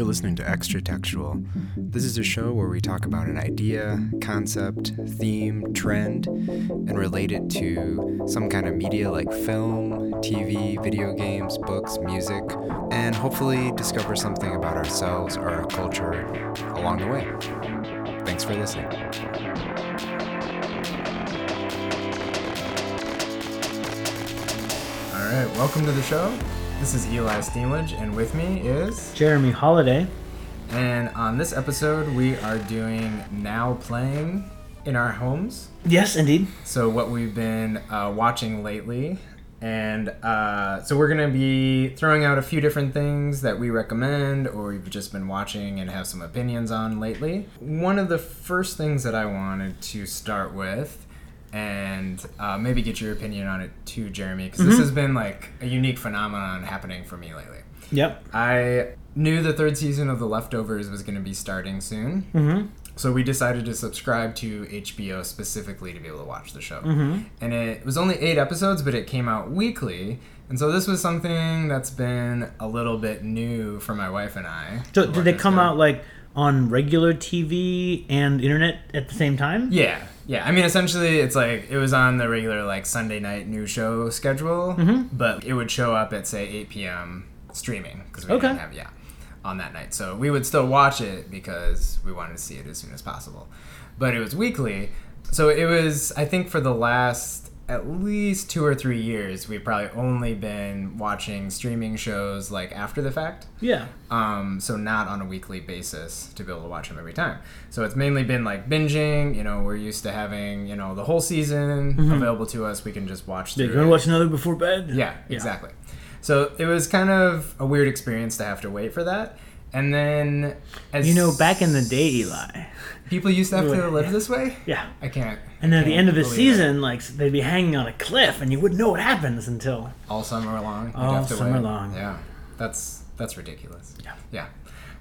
You're listening to Extra Textual. This is a show where we talk about an idea, concept, theme, trend, and relate it to some kind of media like film, TV, video games, books, music, and hopefully discover something about ourselves or our culture along the way. Thanks for listening. All right, welcome to the show. This is Eli Steenledge, and with me is. Jeremy Holiday. And on this episode, we are doing now playing in our homes. Yes, indeed. So, what we've been uh, watching lately. And uh, so, we're going to be throwing out a few different things that we recommend or we've just been watching and have some opinions on lately. One of the first things that I wanted to start with and uh, maybe get your opinion on it too, Jeremy, because this has been like a unique phenomenon happening for me lately. Yep. I knew the third season of The Leftovers was going to be starting soon. Mm-hmm. So we decided to subscribe to HBO specifically to be able to watch the show. Mm-hmm. And it was only eight episodes, but it came out weekly. And so this was something that's been a little bit new for my wife and I. So did they come out like on regular TV and internet at the same time? Yeah, yeah. I mean, essentially, it's like it was on the regular like Sunday night news show schedule, Mhm. but it would show up at say 8 p.m. streaming because we Okay. didn't have yeah on that night. So we would still watch it because we wanted to see it as soon as possible. But it was weekly, so it was I think for the last at least two or three years we've probably only been watching streaming shows like after the fact Yeah. um, so not on a weekly basis to be able to watch them every time. So it's mainly been like binging. You know, we're used to having you know the whole season available to us. We can just watch Did through. you want it. to watch another before bed? Yeah, exactly. So it was kind of a weird experience to have to wait for that. And then, as You know, back in the day, Eli. people used to have to Yeah. live this way. Yeah. I can't. And then at the end of the it. season, like they'd be hanging on a cliff, and you wouldn't know what happens until. all summer long. All have to summer wait. long. Yeah, that's that's ridiculous. Yeah. yeah.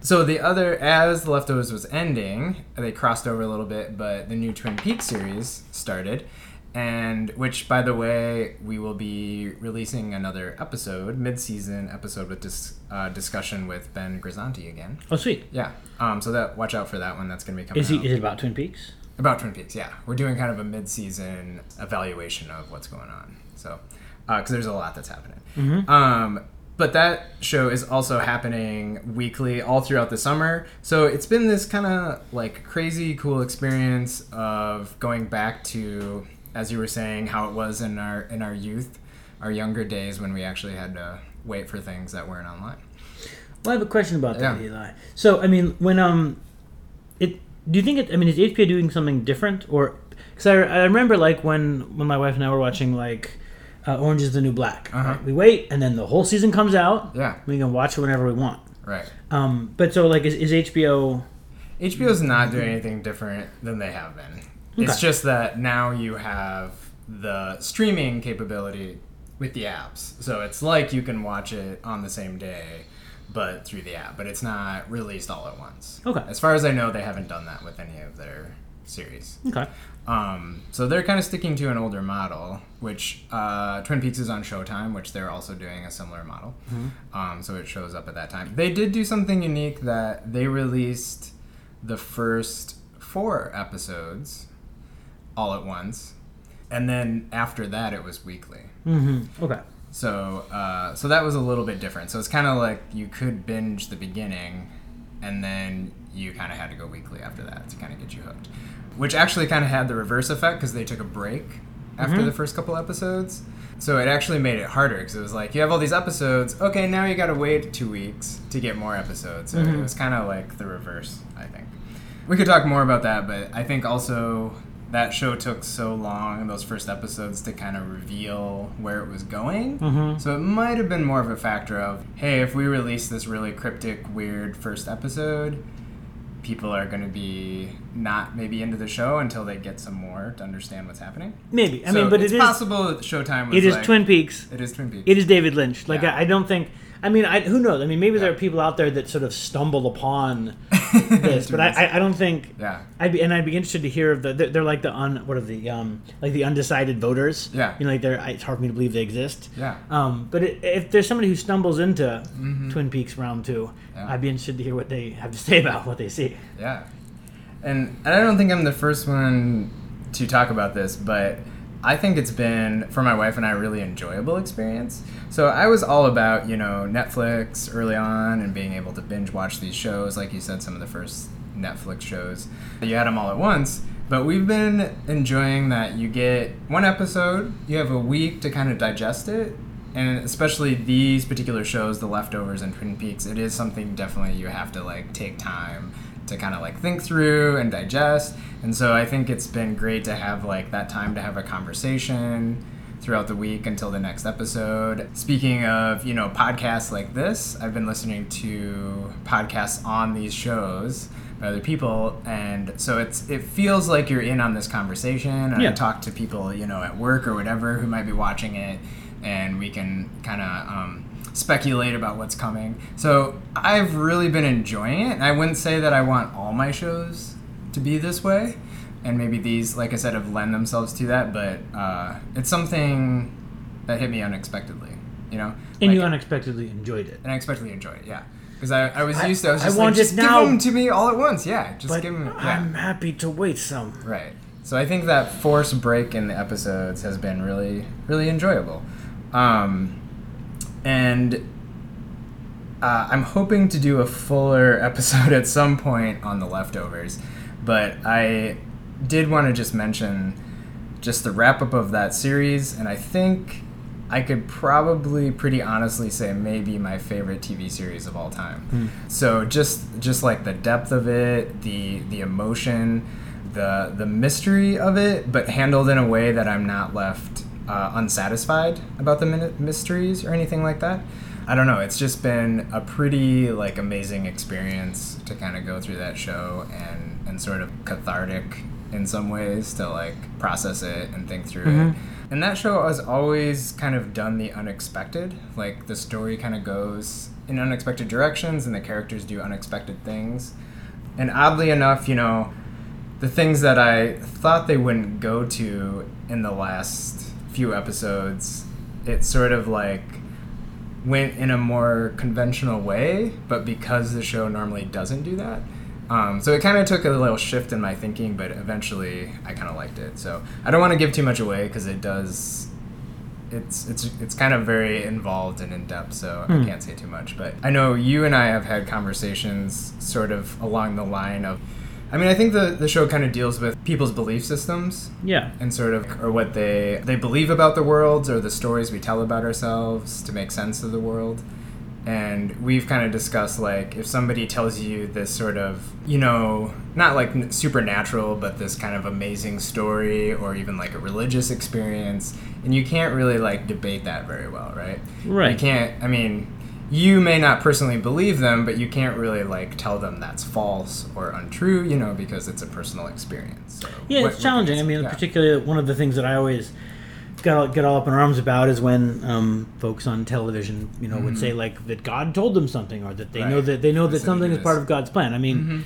So the other, as the leftovers was ending, they crossed over a little bit, but the new Twin Peaks series started, and which, by the way, we will be releasing another episode, mid-season episode with dis- uh, discussion with Ben Grisanti again. Oh, sweet. Yeah. Um. So that watch out for that one. That's going to be coming. Is he? out. Is it about Twin Peaks? About Twin Peaks, yeah. We're doing kind of a mid-season evaluation of what's going on. So, because there's a lot that's happening. Mm-hmm. Um, but that show is also happening weekly all throughout the summer. So it's been this kind of like crazy cool experience of going back to, as you were saying, how it was in our in our youth, our younger days when we actually had to wait for things that weren't online. Well, I have a question about that, Yeah. Eli. So, I mean, when um, it do you think it? I mean, is HBO doing something different, or because I, I remember like when when my wife and I were watching like uh, Orange Is the New Black. Uh-huh. right? We wait, and then the whole season comes out. Yeah, We can watch it whenever we want. right. Um, but so like, is, is HBO? HBO is not doing anything different than they have been. It's just that now you have the streaming capability with the apps. So it's like you can watch it on the same day, but through the app. But it's not released all at once. Okay. As far as I know, they haven't done that with any of their series. Okay. Um, so they're kind of sticking to an older model, which uh, Twin Peaks is on Showtime, which they're also doing a similar model. Um, so it shows up at that time. They did do something unique that they released the first four episodes all at once, and then after that it was weekly. Mm-hmm. Okay. So uh, so that was a little bit different. So it's kind of like you could binge the beginning, and then you kind of had to go weekly after that to kind of get you hooked. Which actually kind of had the reverse effect because they took a break after the first couple episodes. So it actually made it harder because it was like you have all these episodes. Okay, now you got to wait two weeks to get more episodes. So it was kind of like the reverse, I think. We could talk more about that, but I think also that show took so long, in those first episodes, to kind of reveal where it was going. Mhm. So it might have been more of a factor of, hey, if we release this really cryptic, weird first episode, people are going to be not maybe into the show until they get some more to understand what's happening. Maybe. I So mean, but it's it is possible that Showtime was it is like- Twin Peaks. It is Twin Peaks. It is David Lynch. Like Yeah. I, I don't think. I mean, I, who knows? I mean, maybe there are people out there that sort of stumble upon this, but I, I, don't think. Yeah. I'd be and I'd be interested to hear of the. They're, they're like the un. What are the um like the undecided voters? Yeah. You know, like they're. It's hard for me to believe they exist. Yeah. Um, but it, if there's somebody who stumbles into Twin Peaks round two, Mm-hmm. Yeah. I'd be interested to hear what they have to say about what they see. Yeah. And, and I don't think I'm the first one to talk about this, but I think it's been, for my wife and I, a really enjoyable experience. So I was all about, you know, Netflix early on and being able to binge watch these shows. Like you said, some of the first Netflix shows. You had them all at once. But we've been enjoying that you get one episode, you have a week to kind of digest it, and especially these particular shows, The Leftovers and Twin Peaks, it is something definitely you have to like take time to kind of like think through and digest. And so I think it's been great to have like that time to have a conversation throughout the week until the next episode. Speaking of, you know, podcasts like this, I've been listening to podcasts on these shows by other people and so it's it feels like you're in on this conversation and Yeah. I talk to people, you know, at work or whatever who might be watching it and we can kind of um, speculate about what's coming. So I've really been enjoying it. And I wouldn't say that I want all my shows to be this way, and maybe these, like I said, have lend themselves to that. But uh, it's something that hit me unexpectedly, you know. And you unexpectedly enjoyed it. and I expectedly enjoyed it. Yeah. Because I, I was I- used to, I was I just want like, just it give them to me all at once. Yeah, just give them. Yeah. I'm happy to wait some. Right. So I think that forced break in the episodes has been really, really enjoyable. Um, and uh, I'm hoping to do a fuller episode at some point on the leftovers, but I did want to just mention just the wrap up of that series, and I think I could probably pretty honestly say maybe my favorite TV series of all time. So just just like the depth of it, the the emotion, the the mystery of it, but handled in a way that I'm not left uh, unsatisfied about the min- mysteries or anything like that. I don't know. It's just been a pretty like amazing experience to kind of go through that show and and sort of cathartic in some ways to like process it and think through Mhm. it. And that show has always kind of done the unexpected. Like the story kind of goes in unexpected directions and the characters do unexpected things. And oddly enough, you know, the things that I thought they wouldn't go to in the last few episodes, it sort of like went in a more conventional way, but because the show normally doesn't do that. Um, so it kind of took a little shift in my thinking, but eventually I kind of liked it. So I don't want to give too much away because it does. It's it's it's kind of very involved and in depth, so Hmm. I can't say too much. But I know you and I have had conversations sort of along the line of. I mean, I think the, the show kind of deals with people's belief systems Yeah. and sort of or what they they believe about the world or the stories we tell about ourselves to make sense of the world and we've kind of discussed like if somebody tells you this sort of you know not like supernatural but this kind of amazing story or even like a religious experience and you can't really like debate that very well right Right. you can't i mean you may not personally believe them but you can't really like tell them that's false or untrue you know because it's a personal experience so Yeah, what- it's challenging. I mean, Yeah. particularly one of the things that I always get all, get all up in arms about is when um, folks on television, you know, would say like that God told them something, or that they know Mm-hmm. That they know that something is part of God's plan. I mean, Mhm.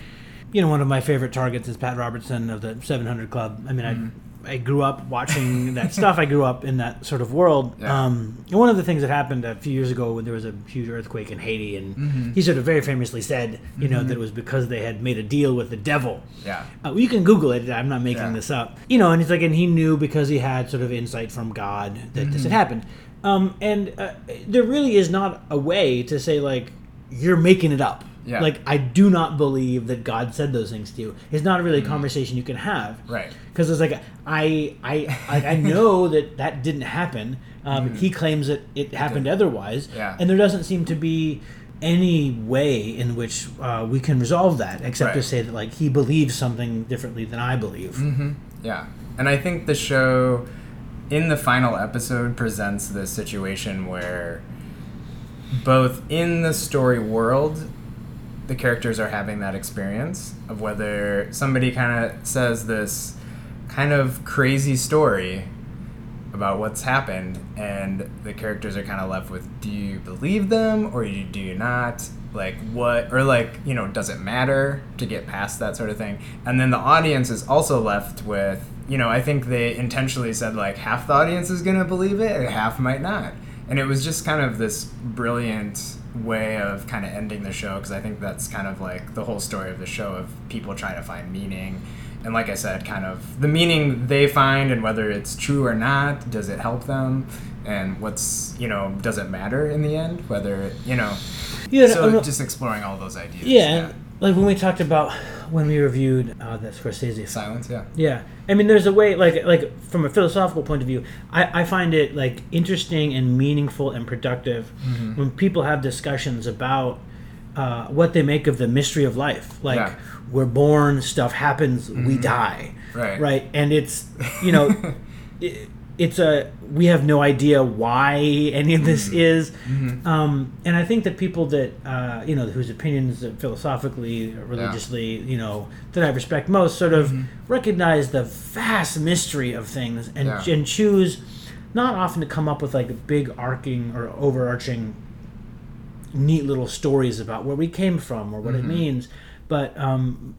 you know, one of my favorite targets is Pat Robertson of the 700 Club. I mean, Mm-hmm. I I grew up watching that stuff. I grew up in that sort of world. Yeah. Um, one of the things that happened a few years ago when there was a huge earthquake in Haiti, and Mhm. he sort of very famously said, you know, that it was because they had made a deal with the devil. yeah Uh, you can Google it. I'm not making Yeah. this up. You know, and it's like, and he knew because he had sort of insight from God that this had Mm-hmm. happened. Um, and uh, there really is not a way to say like you're making it up. Yeah. Like I do not believe that God said those things to you. It's not really a conversation you can have. Mm-hmm. Right. Because it's like I I I, I know that that didn't happen. Um, He claims that it happened otherwise. Mm-hmm. Yeah. And there doesn't seem to be any way in which uh, we can resolve that except to say that like he believes something differently than I believe. hmm Yeah. And I think the show, in the final episode, presents this situation where both in the story world, the characters are having that experience of whether somebody kind of says this kind of crazy story about what's happened, and the characters are kind of left with do you believe them or do you not? Like, what, or like, you know, does it matter to get past that sort of thing? And then the audience is also left with, you know, I think they intentionally said like half the audience is going to believe it and half might not. And it was just kind of this brilliant way of kind of ending the show because I think that's kind of like the whole story of the show of people trying to find meaning and like I said, kind of the meaning they find and whether it's true or not, does it help them? And what's, you know, does it matter in the end? Whether, you know. Yeah, so no, just exploring all those ideas. Yeah, like when we talked about when we reviewed uh, that Scorsese Silence, yeah. Yeah, I mean, there's a way, like, like from a philosophical point of view, I, I find it like interesting and meaningful and productive Mm-hmm. when people have discussions about uh, what they make of the mystery of life. Like, Yeah. we're born, stuff happens, we die, Right. right? And it's you know, it, it's a we have no idea why any of this is, um, and I think that people that uh, you know whose opinions philosophically, or religiously, you know, that I respect most, sort of recognize the vast mystery of things and Yeah. and choose not often to come up with like a big arcing or overarching neat little stories about where we came from or what Mm-hmm. it means, but um,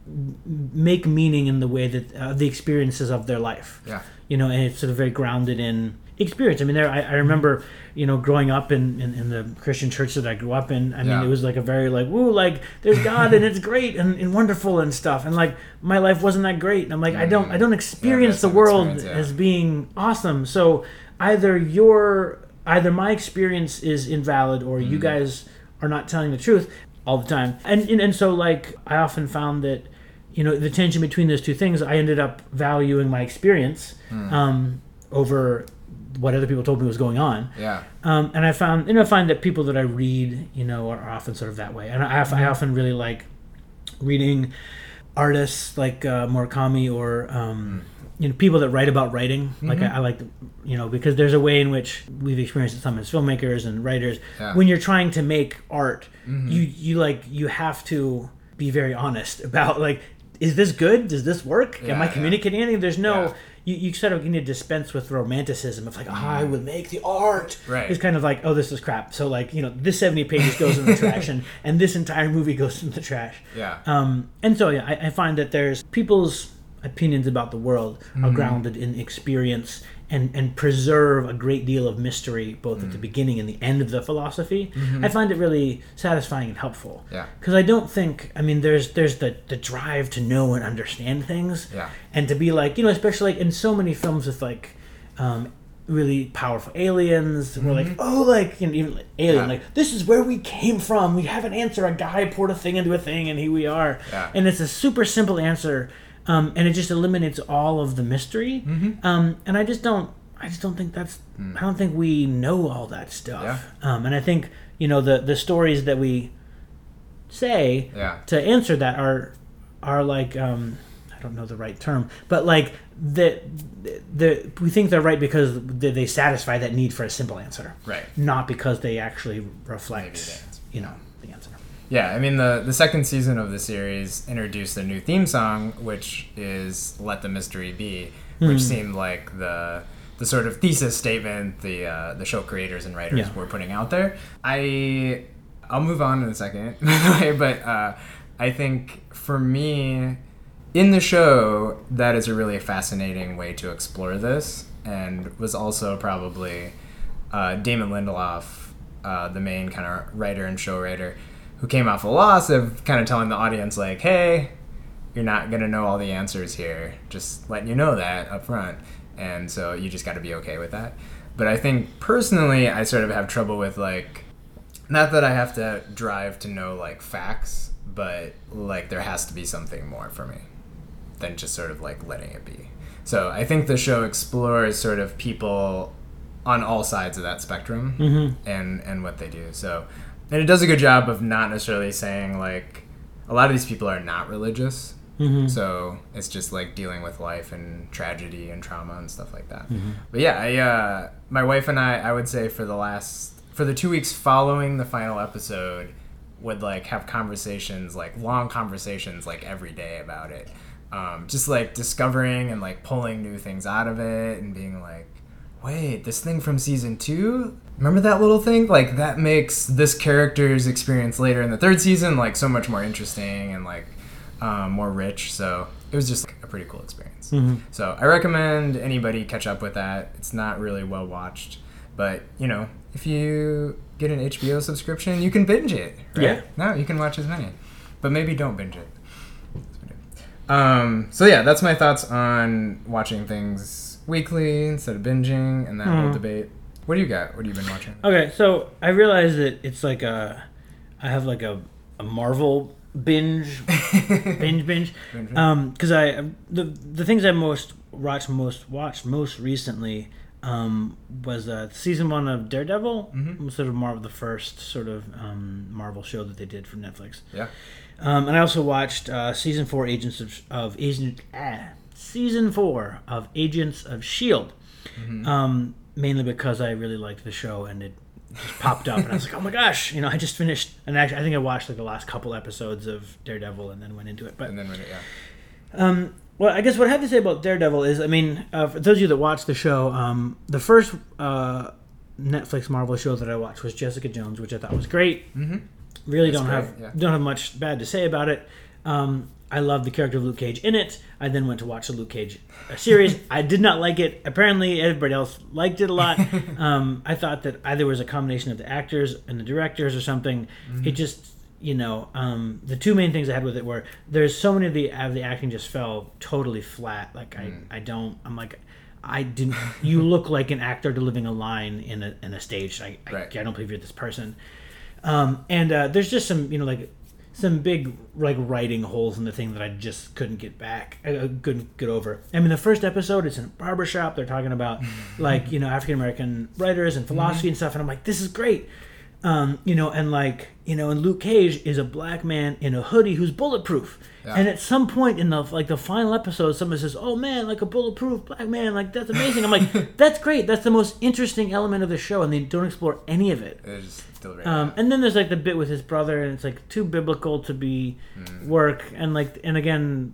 make meaning in the way that uh, the experiences of their life. Yeah. You know, and it's sort of very grounded in experience. I mean, there I, I remember, you know, growing up in, in, in the Christian church that I grew up in. I mean, Yeah. it was like a very like woo, like there's God and it's great and, and wonderful and stuff. And like my life wasn't that great. And I'm like, I don't I don't experience that's the world experience, yeah. as being awesome. So either your either my experience is invalid or Mm-hmm. you guys are not telling the truth all the time. And, and and so like I often found that you know the tension between those two things I ended up valuing my experience Hmm. um, over what other people told me was going on. Yeah. Um, and I found, and I find that people that I read, you know, are often sort of that way. And I, Mm-hmm. I often really like reading artists like uh, Murakami or, um, Mm. You know, people that write about writing. Like Mm-hmm. I, I like, you know, because there's a way in which we've experienced it some as filmmakers and writers. Yeah. Mm-hmm. When you're trying to make art, you you like you have to be very honest about like, is this good? Does this work? Am Yeah, I yeah. communicating anything? There's no. Yeah. You, you sort of need to dispense with romanticism of like, oh, I will make the art. Right. It's kind of like, oh, this is crap. So like, you know, this seventy pages goes in the trash, and and this entire movie goes in the trash. Yeah. Um, and so yeah, I, I find that there's people's opinions about the world are Mm-hmm. grounded in experience and and preserve a great deal of mystery both Mm. at the beginning and the end of the philosophy. I find it really satisfying and helpful. Mm-hmm. Yeah. Because I don't think I mean there's there's the the drive to know and understand things. Yeah. And to be like you know especially like in so many films with like. Um, really powerful aliens we're like oh like you know, even like alien Mm-hmm. Yeah. like this is where we came from we have an answer a guy poured a thing into a thing and here we are Yeah. and it's a super simple answer um, and it just eliminates all of the mystery Mm-hmm. um, and i just don't i just don't think that's i don't think we know all that stuff Mm. Yeah. um, and i think you know the the stories that we say Yeah. to answer that are are like um, I don't know the right term, but like the the we think they're right because they they satisfy that need for a simple answer, Right. not because they actually reflect you know. Yeah, I mean the the second season of the series introduced a new theme song, which is "Let the Mystery Be," which seemed like the the sort of thesis statement the uh, the show creators and writers Yeah. were putting out there. I I'll move on in a second, by the way, but uh, I think for me, in the show, that is a really fascinating way to explore this, and was also probably uh, Damon Lindelof, uh, the main kind of writer and show writer, who came off a Lost of kind of telling the audience like, "Hey, you're not gonna know all the answers here. Just letting you know that up front, and so you just got to be okay with that." But I think personally, I sort of have trouble with like, not that I have to drive to know like facts, but like there has to be something more for me than just sort of like letting it be. So I think the show explores sort of people on all sides of that spectrum mm-hmm. and and what they do. So and it does a good job of not necessarily saying like a lot of these people are not religious. So it's just like dealing with life and tragedy and trauma and stuff like that. But yeah, I uh, my wife and I I would say for the last for the two weeks following the final episode would like have conversations like long conversations like every day about it um, just like discovering and like pulling new things out of it and being like wait, this thing from season two? Remember that little thing? Like that makes this character's experience later in the third season like so much more interesting and like um, more rich. So it was just like, a pretty cool experience. Mm-hmm. So I recommend anybody catch up with that. It's not really well watched, but you know, if you get an HBO subscription, you can binge it. Right? Yeah. No, you can watch as many, but maybe don't binge it. Um, so yeah, that's my thoughts on watching things weekly instead of binging and that whole Hmm. debate. What do you got? What have you been watching? Okay, so I realize that it's like a, I have like a, a Marvel binge, binge binge, Binge. um, because I the the things I most watched most watched most recently, um, was uh, season one of Daredevil, Mhm. sort of Marvel the first sort of um Marvel show that they did for Netflix, Yeah. um, and I also watched uh, season four Agents of of Agent ah, season four of Agents of Shield Mhm. um, mainly because I really liked the show and it just popped up and I was like, oh my gosh, you know, I just finished and actually I think I watched like the last couple episodes of Daredevil and then went into it. But and then when it, yeah. um, well, I guess what I have to say about Daredevil is, I mean, uh, for those of you that watch the show, um, the first uh, Netflix Marvel show that I watched was Jessica Jones, which I thought was great. Mm-hmm. Really It's don't great, have yeah. don't have much bad to say about it. Um, I love the character of Luke Cage in it. I then went to watch the Luke Cage uh, series. I did not like it. Apparently, everybody else liked it a lot. um, I thought that either was a combination of the actors and the directors or something. Mm-hmm. It just, you know, um, the two main things I had with it were there's so many of the of the acting just fell totally flat. Like I, Mm. I don't. I'm like. I didn't. You look like an actor delivering a line in a in a stage. I, I, I don't believe you're this person. Um, and uh, there's just some, you know, like some big like writing holes in the thing that I just couldn't get back, uh, couldn't get over. I mean, the first episode, it's in a barbershop. They're talking about like you know African American writers and philosophy and stuff, and I'm like, this is great. Um, you know, and like you know, and Luke Cage is a black man in a hoodie who's bulletproof. Yeah. And at some point in the like the final episode, someone says, "Oh man, like a bulletproof black man, like that's amazing." I'm like, "That's great. That's the most interesting element of the show," and they don't explore any of it. It delivered. Um, and then there's like the bit with his brother, and it's like too biblical to be Mm. work. And like, and again,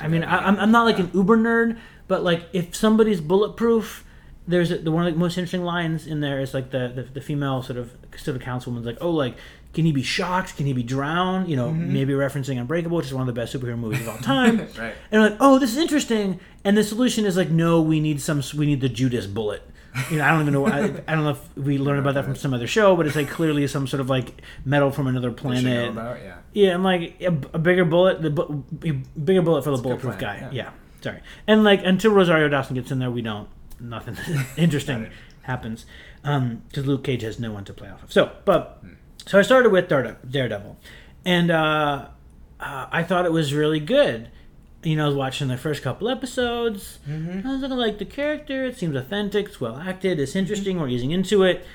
I mean, I, I'm, I'm not like an uber nerd, but like if somebody's bulletproof, there's a, the one of the most interesting lines in there is like the, the the female sort of sort of councilwoman's like, oh, like can he be shocked? Can he be drowned? You know, Mm-hmm. maybe referencing Unbreakable, which is one of the best superhero movies of all time. right. And like, oh, this is interesting. And the solution is like, no, we need some, we need the Judas bullet. You know, I don't even know. I, I don't know if we learned about that from some other show, but it's like clearly some sort of like metal from another know planet. about, yeah. Yeah, I'm like a, a bigger bullet, the bu- bigger bullet for the bulletproof guy. yeah. Yeah. sorry. And like until Rosario Dawson gets in there, we don't nothing interesting happens because Luke Cage has no one to play off of. So, but Hmm. so I started with Darede- Daredevil, and uh, uh, I thought it was really good. You know, I was watching the first couple episodes. Mm-hmm. I was looking like the character. It seems authentic. It's well acted. It's interesting. We're easing into it.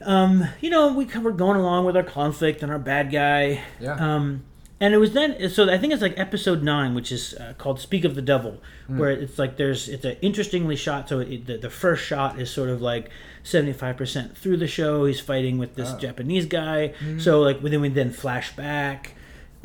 Um, you know, we we're going along with our conflict and our bad guy. Yeah. Um, and it was then. So I think it's like episode nine, which is uh, called "Speak of the Devil," where it's like there's it's a interestingly shot. So it, the, the first shot is sort of like seventy five percent through the show. He's fighting with this Oh. Japanese guy. So like then we then flash back.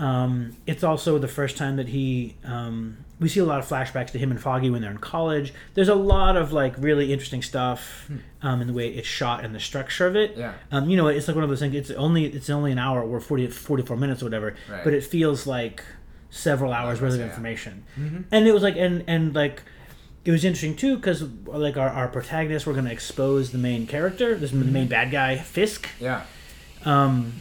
Um, it's also the first time that he um, we see a lot of flashbacks to him and Foggy when they're in college. There's a lot of like really interesting stuff um, in the way it's shot and the structure of it. Yeah. Um, you know, it's like one of those things. It's only it's only an hour or 40, 44 minutes or whatever, Right. but it feels like several hours worth of yeah. information. Mhm. And it was like and and like it was interesting too because like our, our protagonist, we're going to expose the main character, this the main bad guy, Fisk. Yeah. Um,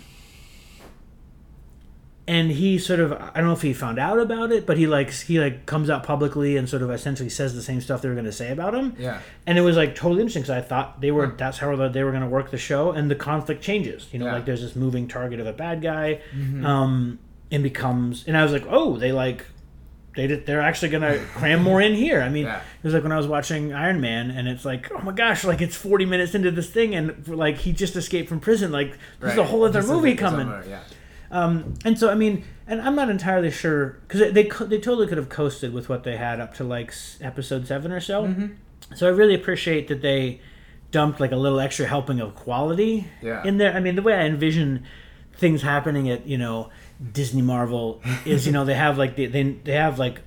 and he sort of I don't know if he found out about it, but he like he like comes out publicly and sort of essentially says the same stuff they were going to say about him. Yeah. And it was like totally interesting because I thought they were Huh. that's how they were going to work the show, and the conflict changes. You know, Yeah. like there's this moving target of a bad guy, Mhm. um, and becomes and I was like, oh, they like they did, they're actually going to cram more in here. I mean, Yeah. it was like when I was watching Iron Man, and it's like, oh my gosh, like it's 40 minutes into this thing, and like he just escaped from prison. Like there's a whole other movie coming. Yeah. Um, and so I mean, and I'm not entirely sure because they co- they totally could have coasted with what they had up to like episode seven or so. Mhm. So I really appreciate that they dumped like a little extra helping of quality Yeah. in there. I mean, the way I envision things happening at you know Disney Marvel is you know they have like they they, they have like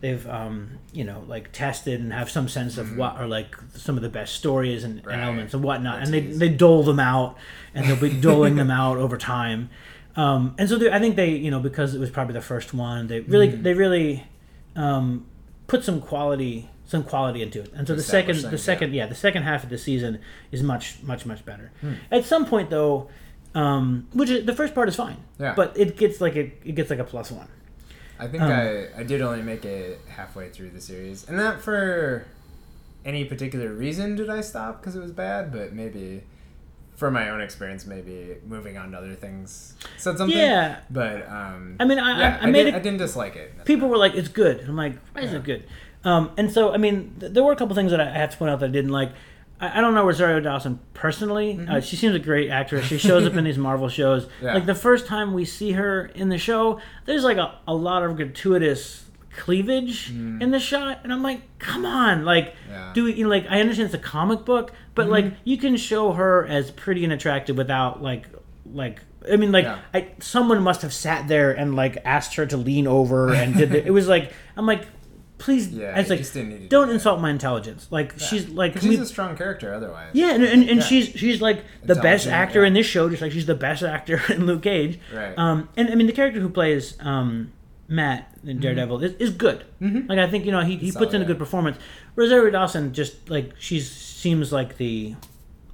they've um, you know like tested and have some sense of what are like some of the best stories and, Right. and elements and whatnot, Or and they tease. they dole them out, and they'll be doling them out over time. Um, and so they, I think they, you know, because it was probably the first one, they really, Mm-hmm. they really um, put some quality, some quality into it. And so the second, the things, second, yeah. the second half of the season is much, much, much better. Hmm. At some point, though, um, which is, the first part is fine, Yeah. but it gets like a, it gets like a plus one. I think Um, I, I did only make it halfway through the series, and not for any particular reason did I stop because it was bad, but maybe for my own experience, maybe moving on to other things said something. Yeah. But um, I mean, I, yeah, I, I made did, it. I didn't dislike it. people were like, "It's good." I'm like, "Why is Yeah. it good?" Um, and so, I mean, th- there were a couple things that I have to point out that I didn't like. I, I don't know Rosario Dawson personally. Uh, she seems a great actress. She shows up in these Marvel shows. Yeah. Like the first time we see her in the show, there's like a, a lot of gratuitous cleavage in the shot, and I'm like, "Come on!" Like, Yeah. do you know, like I understand it's a comic book, but like you can show her as pretty and attractive without like like. I mean, like, Yeah. I, someone must have sat there and like asked her to lean over and did the, it was like I'm like, please, Yeah, I was like, just didn't need do don't that. insult my intelligence. Like she's like, she's we- a strong character otherwise. yeah, and, and, and Yeah. she's she's like the best actor yeah. in this show, just like she's the best actor in Luke Cage. Right. Um, and I mean the character who plays um Matt in Daredevil is, is good. Like I think you know he, he puts in a good performance. Rosario Dawson just like she seems like the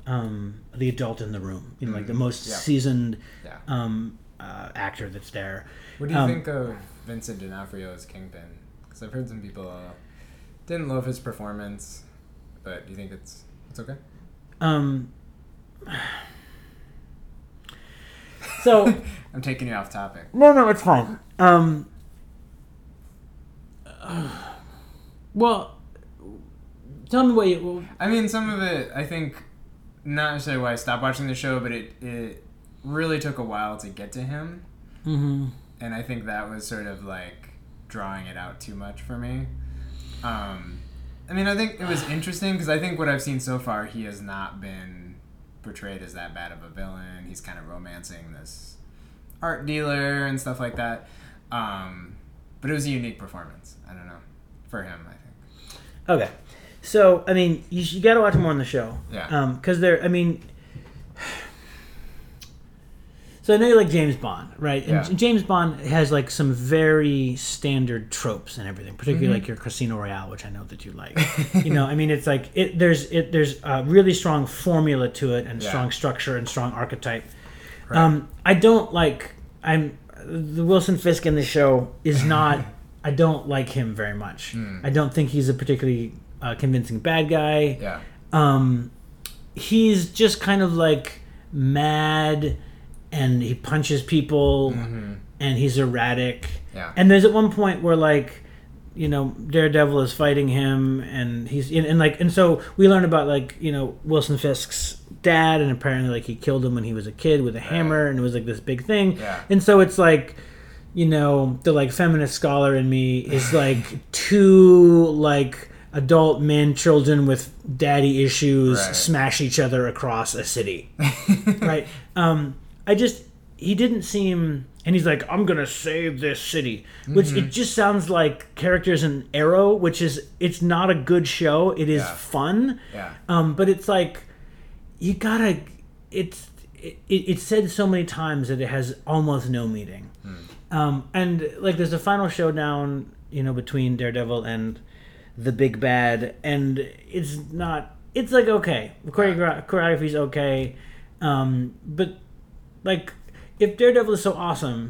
um the adult in the room, you know, like the most Mm-hmm. Yeah. seasoned Yeah. um uh, actor that's there. What do you um, think of Vincent D'Onofrio as Kingpin? Because I've heard some people uh, didn't love his performance, but do you think it's it's okay? Um, so I'm taking you off topic. no, no, it's fine. Um, well, tell me what you. Well, I mean, some of it, I think, not necessarily why I stopped watching the show, but it, it really took a while to get to him. mhm. And I think that was sort of like drawing it out too much for me. Um, I mean, I think it was interesting because I think what I've seen so far, he has not been portrayed as that bad of a villain. He's kind of romancing this art dealer and stuff like that. Um, but it was a unique performance. I don't know. For him, I think. Okay, so I mean, you, you got to watch more on the show. Yeah. Um, because they're, I mean. So I know you like James Bond, right? And Yeah. James Bond has like some very standard tropes and everything, particularly Mm-hmm. like your Casino Royale, which I know that you like. you know, I mean, it's like it. There's it. There's a really strong formula to it, and Yeah. strong structure and strong archetype. Right. Um, I don't like. I'm the Wilson Fisk in the show is not. I don't like him very much. Hmm. I don't think he's a particularly uh, convincing bad guy Yeah. um, he's just kind of like mad and he punches people and he's erratic. Yeah. And there's at one point where like you know Daredevil is fighting him and he's and, and like and so we learn about like you know Wilson Fisk's dad and apparently like he killed him when he was a kid with a hammer and it was like this big thing. Yeah. And so it's like you know the like feminist scholar in me is like two like adult men children with daddy issues Right. smash each other across a city right um i just he didn't seem and he's like i'm gonna save this city which Mm-hmm. it just sounds like characters in arrow which is it's not a good show it is Yeah. fun Yeah. um but it's like you gotta it's it, it's said so many times that it has almost no meaning um and like there's a final showdown you know between daredevil and the big bad and it's not it's like okay. The choreogra- choreography's okay. Um but like if daredevil is so awesome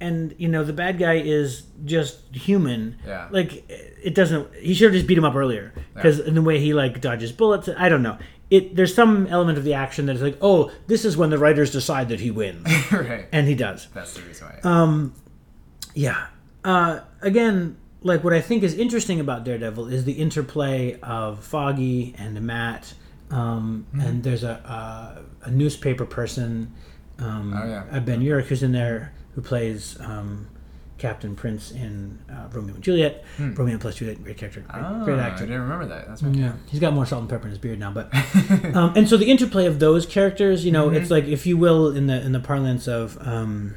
and you know the bad guy is just human Yeah. like it doesn't he should have just beat him up earlier. Because in the way he like dodges bullets i don't know it there's some element of the action that is like oh this is when the writers decide that he wins right. and he does That's the reason why. um, yeah. Uh, again, like what I think is interesting about Daredevil is the interplay of Foggy and Matt. Um, And there's a, a a newspaper person, um, Oh, yeah. Ben Urich, who's in there, who plays um, Captain Prince in uh, Romeo and Juliet. Romeo plus Juliet, great character, great, oh, great I didn't remember that. That's right. Yeah, he's got more salt and pepper in his beard now, but um, and so the interplay of those characters, you know, it's like if you will, in the in the parlance of um,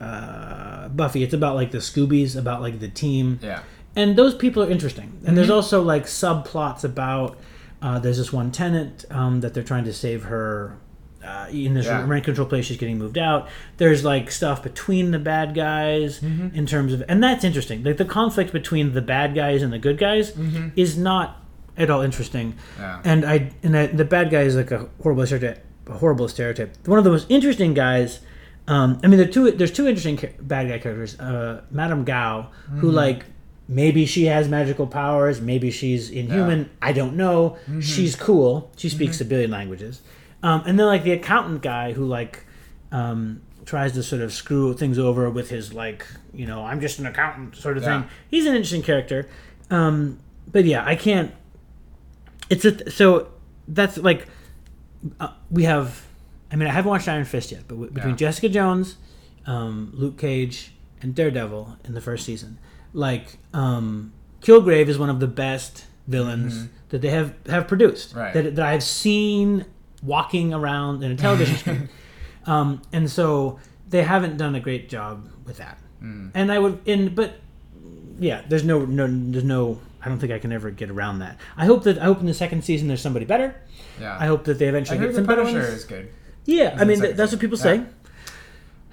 uh, Buffy, it's about like the Scoobies, about like the team, Yeah. and those people are interesting. And there's Mhm. also like subplots about uh, there's this one tenant um, that they're trying to save her. Uh, in this Yeah. rent control place, she's getting moved out. There's like stuff between the bad guys Mhm. in terms of, and that's interesting. Like the conflict between the bad guys and the good guys Mhm. is not at all interesting. Yeah. And I and I, the bad guy is like a horrible stereotype. A horrible stereotype. One of the most interesting guys. Um, I mean, there two. There's two interesting cha- bad guy characters. Uh, Madame Gao, who Mm-hmm. like maybe she has magical powers, maybe she's inhuman. I don't know. Mm-hmm. She's cool. She speaks a billion languages. Um, and then like the accountant guy who like um, tries to sort of screw things over with his like you know I'm just an accountant sort of Yeah. thing. He's an interesting character. Um, but yeah, I can't. It's a so that's like uh, we have. I mean, I haven't watched Iron Fist yet, but w- between Yeah. Jessica Jones, um, Luke Cage, and Daredevil in the first season, like um, Kilgrave is one of the best villains that they have have produced Mm-hmm. Right. that, that I have seen walking around in a television screen, um, and so they haven't done a great job with that. Mm. And I would, in but yeah, there's no no there's no. I don't think I can ever get around that. I hope that I hope in the second season there's somebody better. Yeah. I hope that they eventually heard get the some better ones. is good. Yeah, I mean th- that's what people Yeah. say.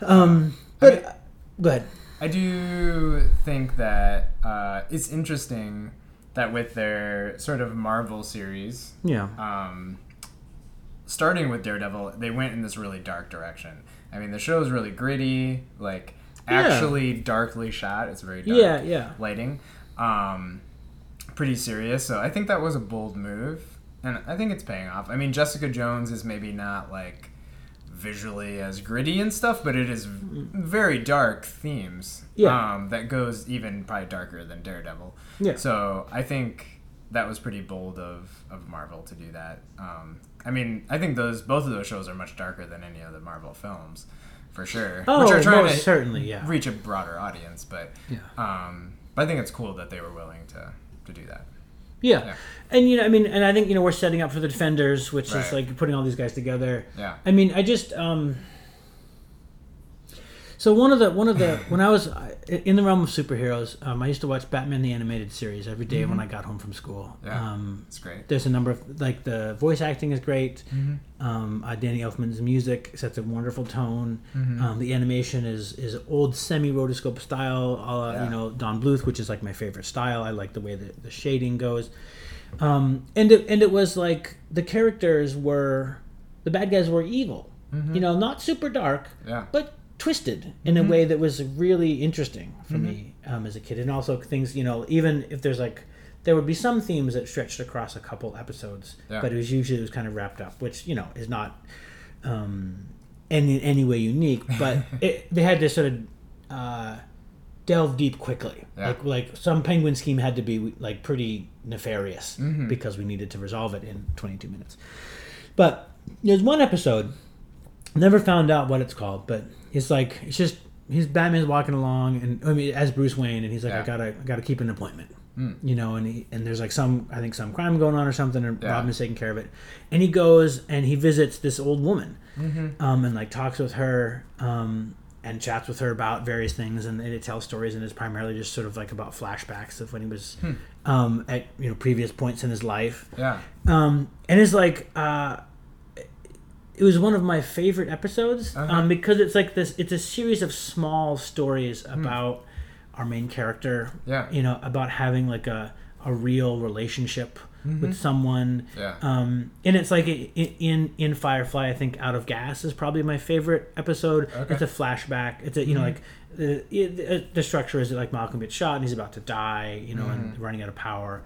Um, but go ahead. I do think that uh, it's interesting that with their sort of Marvel series, Yeah. um, starting with Daredevil, they went in this really dark direction. I mean, the show is really gritty, like Yeah. actually darkly shot. It's very dark Yeah, yeah. lighting, um, pretty serious. So I think that was a bold move, and I think it's paying off. I mean, Jessica Jones is maybe not like visually as gritty and stuff, but it is very dark themes. Yeah. Um, that goes even probably darker than Daredevil. Yeah. So I think that was pretty bold of, of Marvel to do that. Um, I mean, I think those both of those shows are much darker than any of the Marvel films, for sure. Oh, which are trying to certainly, yeah. reach a broader audience. But Yeah. um, but I think it's cool that they were willing to to do that. Yeah. Yeah. And you know, I mean, and I think you know we're setting up for the Defenders, which is like putting all these guys together. Yeah. I mean, I just um. So one of the one of the when I was in the realm of superheroes, um, I used to watch Batman the animated series every day when I got home from school. Mm-hmm. Yeah. Um, It's great. there's a number of like the voice acting is great. Mm-hmm. Um, uh, Danny Elfman's music sets a wonderful tone. Mm-hmm. Um, the animation is is old semi rotoscope style. Uh, Yeah. You know Don Bluth, which is like my favorite style. I like the way that the shading goes. Um, and it, and it was like the characters were the bad guys were evil. Mm-hmm. You know, not super dark, Yeah. but twisted in a way that was really interesting for me um, as a kid. And also things, you know, even if there's like, there would be some themes that stretched across a couple episodes, Yeah. but it was usually it was kind of wrapped up, which you know is not um, in any way unique. But it, they had to sort of uh, delve deep quickly. Yeah. Like like some penguin scheme had to be like pretty nefarious Mhm. because we needed to resolve it in 22 minutes. But there's one episode never found out what it's called, but it's like it's just he's Batman's walking along and I mean as Bruce Wayne and he's like I gotta I gotta keep an appointment. Mm. You know, and he, and there's like some I think some crime going on or something, and Yeah. Robin is taking care of it, and he goes and he visits this old woman, Mm-hmm. um, and like talks with her, um, and chats with her about various things, and, and it tells stories, and it's primarily just sort of like about flashbacks of when he was, Hmm. um, at you know previous points in his life, Yeah. um, and it's like uh, it was one of my favorite episodes Uh-huh. um, because it's like this it's a series of small stories about our main character Yeah. you know about having like a, a real relationship with someone Yeah. um, and it's like in in Firefly, I think Out of Gas is probably my favorite episode. Okay. It's a flashback. It's a you know like the, it, the structure is that like Malcolm gets shot and he's about to die, you know, and running out of power.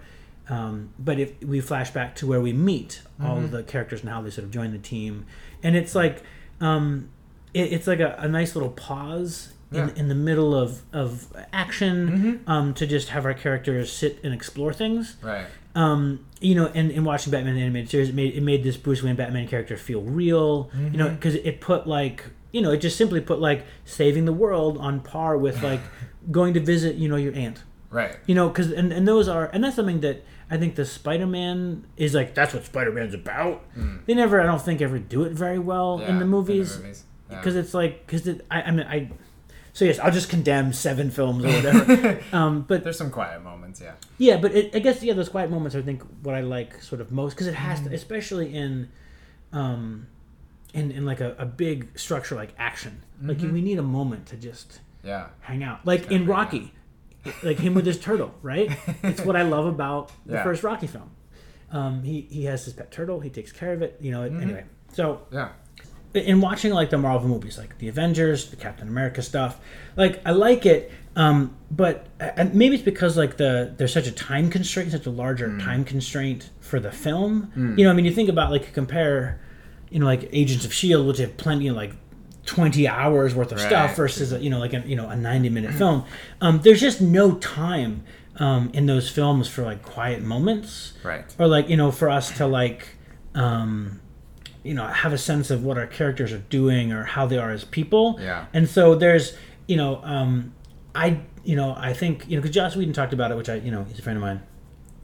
Um, but if we flash back to where we meet all of the characters and how they sort of join the team, and it's like um, it, it's like a, a nice little pause. In, Yeah. in the middle of, of action, um, to just have our characters sit and explore things Right. um, you know, and, and watching Batman the animated series, it made it made this Bruce Wayne Batman character feel real. You know, because it put like you know, it just simply put like saving the world on par with like going to visit you know your aunt. Right. You know, because and, and those are and that's something that I think the Spider Man is like that's what Spider Man's about. They never, I don't think, ever do it very well Yeah, in the movies movies. Yeah. because it's like because it, I, I mean I So yes, I'll just condemn seven films or whatever. um, but There's some quiet moments, yeah. yeah, but it, I guess yeah, those quiet moments. I think what I like sort of most because it has to, especially in, um, in in like a, a big structure like action. Like we need a moment to just Yeah. hang out. Like in Rocky, like him with his turtle, right? It's what I love about the Yeah. first Rocky film. Um, he he has his pet turtle. He takes care of it. You know. Anyway, so Yeah. in watching like the Marvel movies, like the Avengers, the Captain America stuff, like I like it, um, but and maybe it's because like the there's such a time constraint, such a larger Mm. time constraint for the film. You know, I mean, you think about like compare, you know, like Agents of Shield, which have plenty of like. 20 hours worth of Right. stuff versus a, you know like a you know a 90 minute film um, there's just no time um, in those films for like quiet moments Right. or like you know for us to like um you know have a sense of what our characters are doing or how they are as people Yeah. and so there's you know um i you know i think you know because Joss Whedon talked about it which i you know he's a friend of mine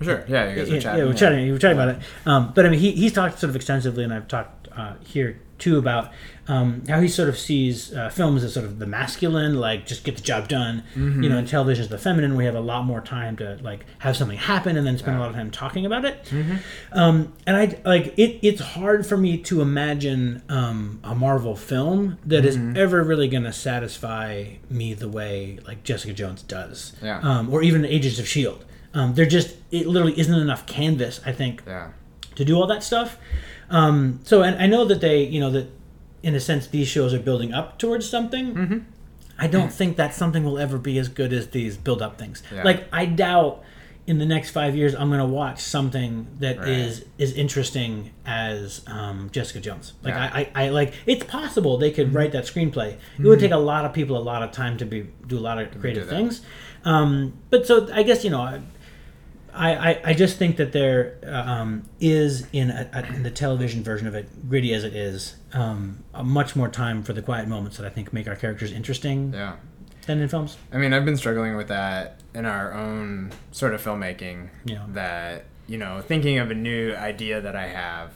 Sure. Yeah, you guys were chatting. yeah, we're chatting. We were chatting about it. Um, but I mean, he, he's talked sort of extensively, and I've talked uh, here too about um, how he sort of sees uh, films as sort of the masculine, like just get the job done. Mm-hmm. You know, and television is the feminine. We have a lot more time to like have something happen, and then spend a lot of time talking about it. Mm-hmm. Um, and I like it. It's hard for me to imagine um, a Marvel film that is Mm-hmm. ever really going to satisfy me the way like Jessica Jones does, Yeah. um, or even Agents of Shield. Um, there just it literally isn't enough canvas, I think, Yeah. to do all that stuff. Um, so, and I know that they, you know, that in a sense these shows are building up towards something. Mm-hmm. I don't think that something will ever be as good as these build up things. Yeah. Like I doubt in the next five years I'm going to watch something that is Right. as interesting as um, Jessica Jones. Like Yeah. I, I, I like it's possible they could write that screenplay. It would take a lot of people a lot of time to be do a lot of creative things. Um, but so I guess you know. I, I, I, just think that there um, is in, a, a, in the television version of it, gritty as it is, um, a much more time for the quiet moments that I think make our characters interesting Yeah. than in films. I mean, I've been struggling with that in our own sort of filmmaking. Yeah. That, you know, thinking of a new idea that I have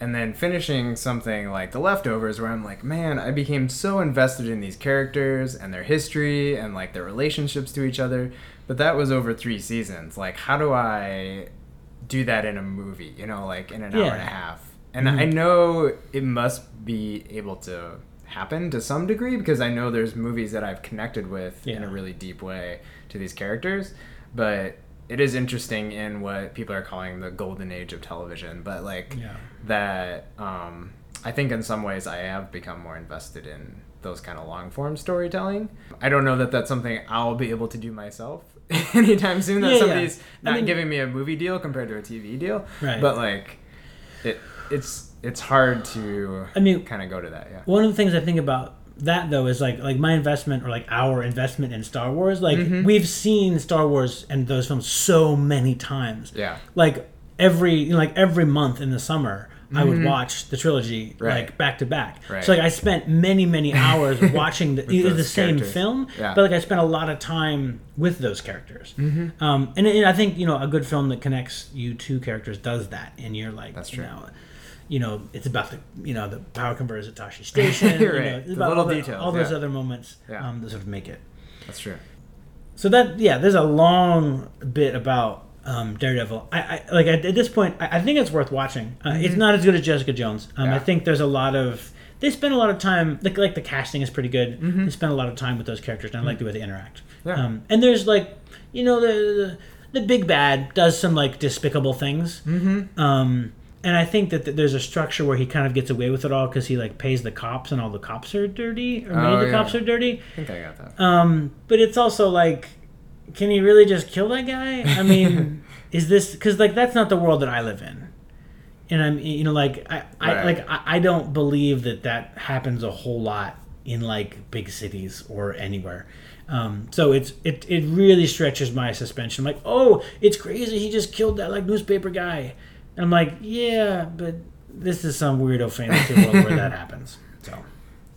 and then finishing something like The Leftovers where I'm like, man, I became so invested in these characters and their history and like their relationships to each other. But that was over three seasons. Like, how do I do that in a movie, you know, like in an hour and a half? And I know it must be able to happen to some degree because I know there's movies that I've connected with in a really deep way to these characters. But it is interesting in what people are calling the golden age of television. But like Yeah. that, um, I think in some ways I have become more invested in those kind of long form storytelling. I don't know that that's something I'll be able to do myself anytime soon. That Yeah, yeah. somebody's I not mean- giving me a movie deal compared to a TV deal. Right. But like, it it's it's hard to I mean- kind of go to that. Yeah. One of the things I think about that though is like like my investment or like our investment in Star Wars. Like Mm-hmm. we've seen Star Wars and those films so many times. Yeah. Like every you know, like every month in the summer. I would watch the trilogy Mm-hmm. Right. like back to back. Right. So like I spent many many hours watching the, either the those same characters. film, Yeah. but like I spent a lot of time with those characters. Mm-hmm. Um, and, and I think you know a good film that connects you to characters does that, and you're like, That's you true. know, you know, it's about the you know the power converters at Tosche Station. you Right. know, it's The about little all, details, all those yeah. other moments Yeah. um, that sort of make it. That's true. So that yeah, there's a long bit about um, Daredevil. I, I like at, at this point, I, I think it's worth watching. Uh, It's not as good as Jessica Jones. Um, I Mm-hmm. Think there's a lot of they spend a lot of time like like the casting is pretty good. Mm-hmm. They spend a lot of time with those characters, and I like the way they interact. Yeah. Um, and there's like you know the, the the big bad does some like despicable things. Mm-hmm. Um, and I think that th- there's a structure where he kind of gets away with it all because he like pays the cops and all the cops are dirty or many Oh, of the yeah. cops are dirty. I think I got that. Um, but it's also like, can he really just kill that guy? I mean, is this because like that's not the world that I live in, and I'm you know like I, I Right. like I, I don't believe that that happens a whole lot in like big cities or anywhere. Um, so it's it it really stretches my suspension. I'm like, oh, it's crazy. He just killed that like newspaper guy. And I'm like, yeah, but this is some weirdo fantasy world where that happens. So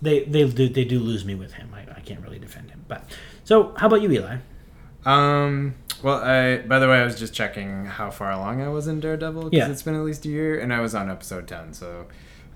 they they do they do lose me with him. I, I can't really defend him. But so how about you, Eli? Um. Well, I by the way, I was just checking how far along I was in Daredevil because Yeah. it's been at least a year, and I was on episode ten, so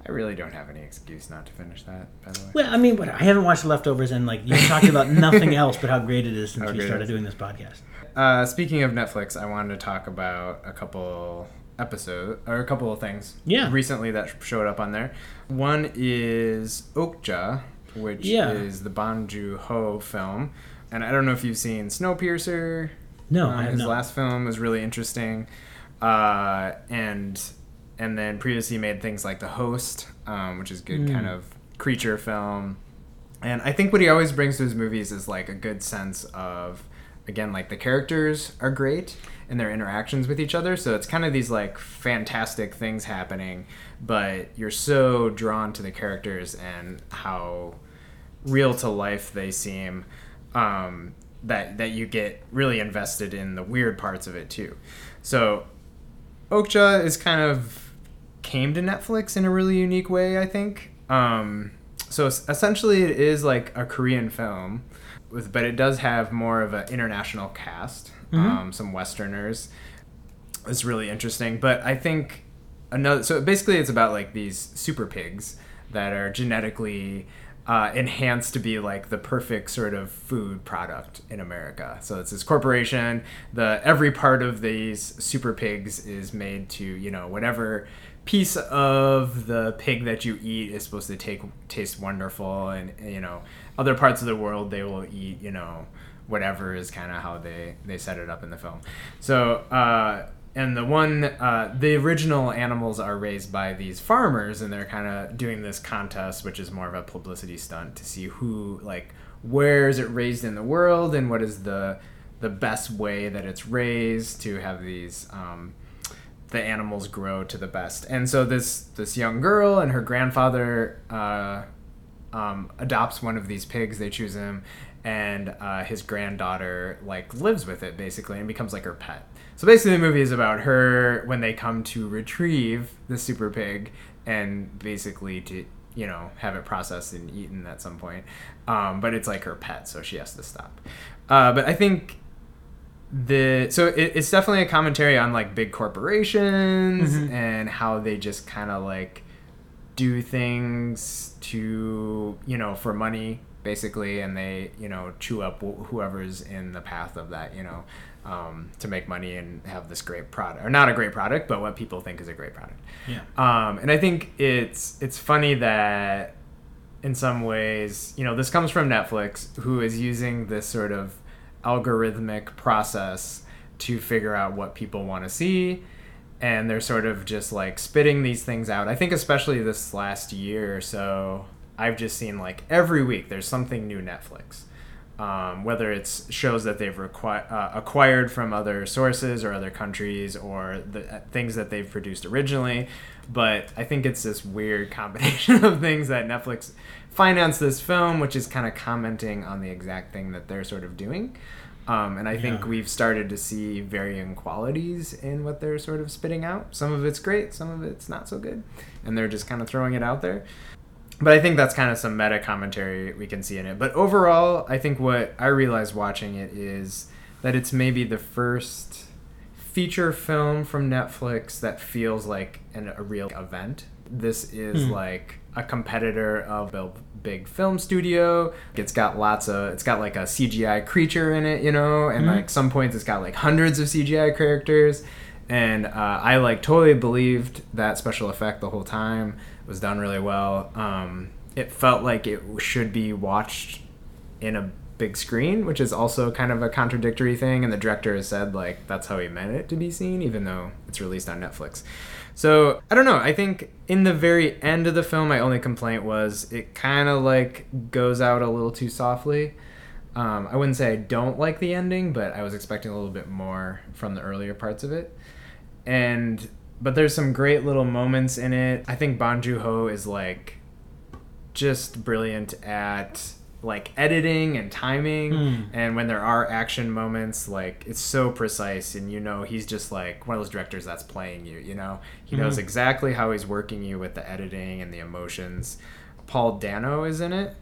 I really don't have any excuse not to finish that. By the way. Well, I mean, what I haven't watched Leftovers, and like you talked about nothing else but how great it is since we started doing this podcast. Uh, speaking of Netflix, I wanted to talk about a couple episode or a couple of things. Yeah. Recently that showed up on there. One is Okja, which Yeah. is the Bong Joon Ho film, and I don't know if you've seen Snowpiercer. No, I have his not. last film was really interesting, uh, and and then previously made things like The Host, um, which is a good Mm. kind of creature film. And I think what he always brings to his movies is like a good sense of, again, like the characters are great and their interactions with each other. So it's kind of these like fantastic things happening, but you're so drawn to the characters and how real to life they seem um, that that you get really invested in the weird parts of it too. So Okja is kind of came to Netflix in a really unique way, I think. Um, so essentially, it is like a Korean film, with but it does have more of an international cast, um, some Westerners. It's really interesting, but I think another. So basically, it's about like these super pigs that are genetically uh, enhanced to be like the perfect sort of food product in America. So it's this corporation. The every part of these super pigs is made to you know whatever piece of the pig that you eat is supposed to take taste wonderful, and you know other parts of the world they will eat you know whatever is kind of how they they set it up in the film. So. Uh, and the one uh, the original animals are raised by these farmers and they're kind of doing this contest which is more of a publicity stunt to see who like where is it raised in the world and what is the the best way that it's raised to have these um, the animals grow to the best. And so this this young girl and her grandfather uh, um, adopts one of these pigs they choose him and uh, his granddaughter like lives with it basically and becomes like her pet so basically the movie is about her when they come to retrieve the super pig and basically to you know have it processed and eaten at some point. Um, but it's like her pet so she has to stop. Uh, but i think the so it, it's definitely a commentary on like big corporations Mhm. and how they just kind of like do things to you know for money basically and they you know chew up wh- whoever's in the path of that you know um, to make money and have this great product or not a great product but what people think is a great product Yeah. um, and I think it's it's funny that in some ways, you know, this comes from Netflix, who is using this sort of algorithmic process to figure out what people want to see, and they're sort of just like spitting these things out. I think especially this last year or so, I've just seen like every week there's something new Netflix. Um, whether it's shows that they've requi- uh, acquired from other sources or other countries or the uh, things that they've produced originally. But I think it's this weird combination of things that Netflix financed this film, which is kind of commenting on the exact thing that they're sort of doing. Um, and I think Yeah. we've started to see varying qualities in what they're sort of spitting out. Some of it's great, some of it's not so good. And they're just kind of throwing it out there but I think that's kind of some meta commentary we can see in it. But overall, I think what I realized watching it is that it's maybe the first feature film from Netflix that feels like an, a real event. This is Hmm. like a competitor of a big film studio. It's got lots of, it's got like a CGI creature in it, you know, and Mhm. like some points it's got like hundreds of CGI characters. And uh, I like totally believed that special effect the whole time was done really well. Um, it felt like it should be watched in a big screen, which is also kind of a contradictory thing. And the director has said like that's how he meant it to be seen, even though it's released on Netflix. So I don't know. I think in the very end of the film, my only complaint was it kind of like goes out a little too softly. Um, I wouldn't say I don't like the ending, but I was expecting a little bit more from the earlier parts of it. And but there's some great little moments in it. I think Bong Joon Ho is like just brilliant at like editing and timing Hmm. and when there are action moments like it's so precise and you know he's just like one of those directors that's playing you you know he knows Mhm. exactly how he's working you with the editing and the emotions paul dano is in it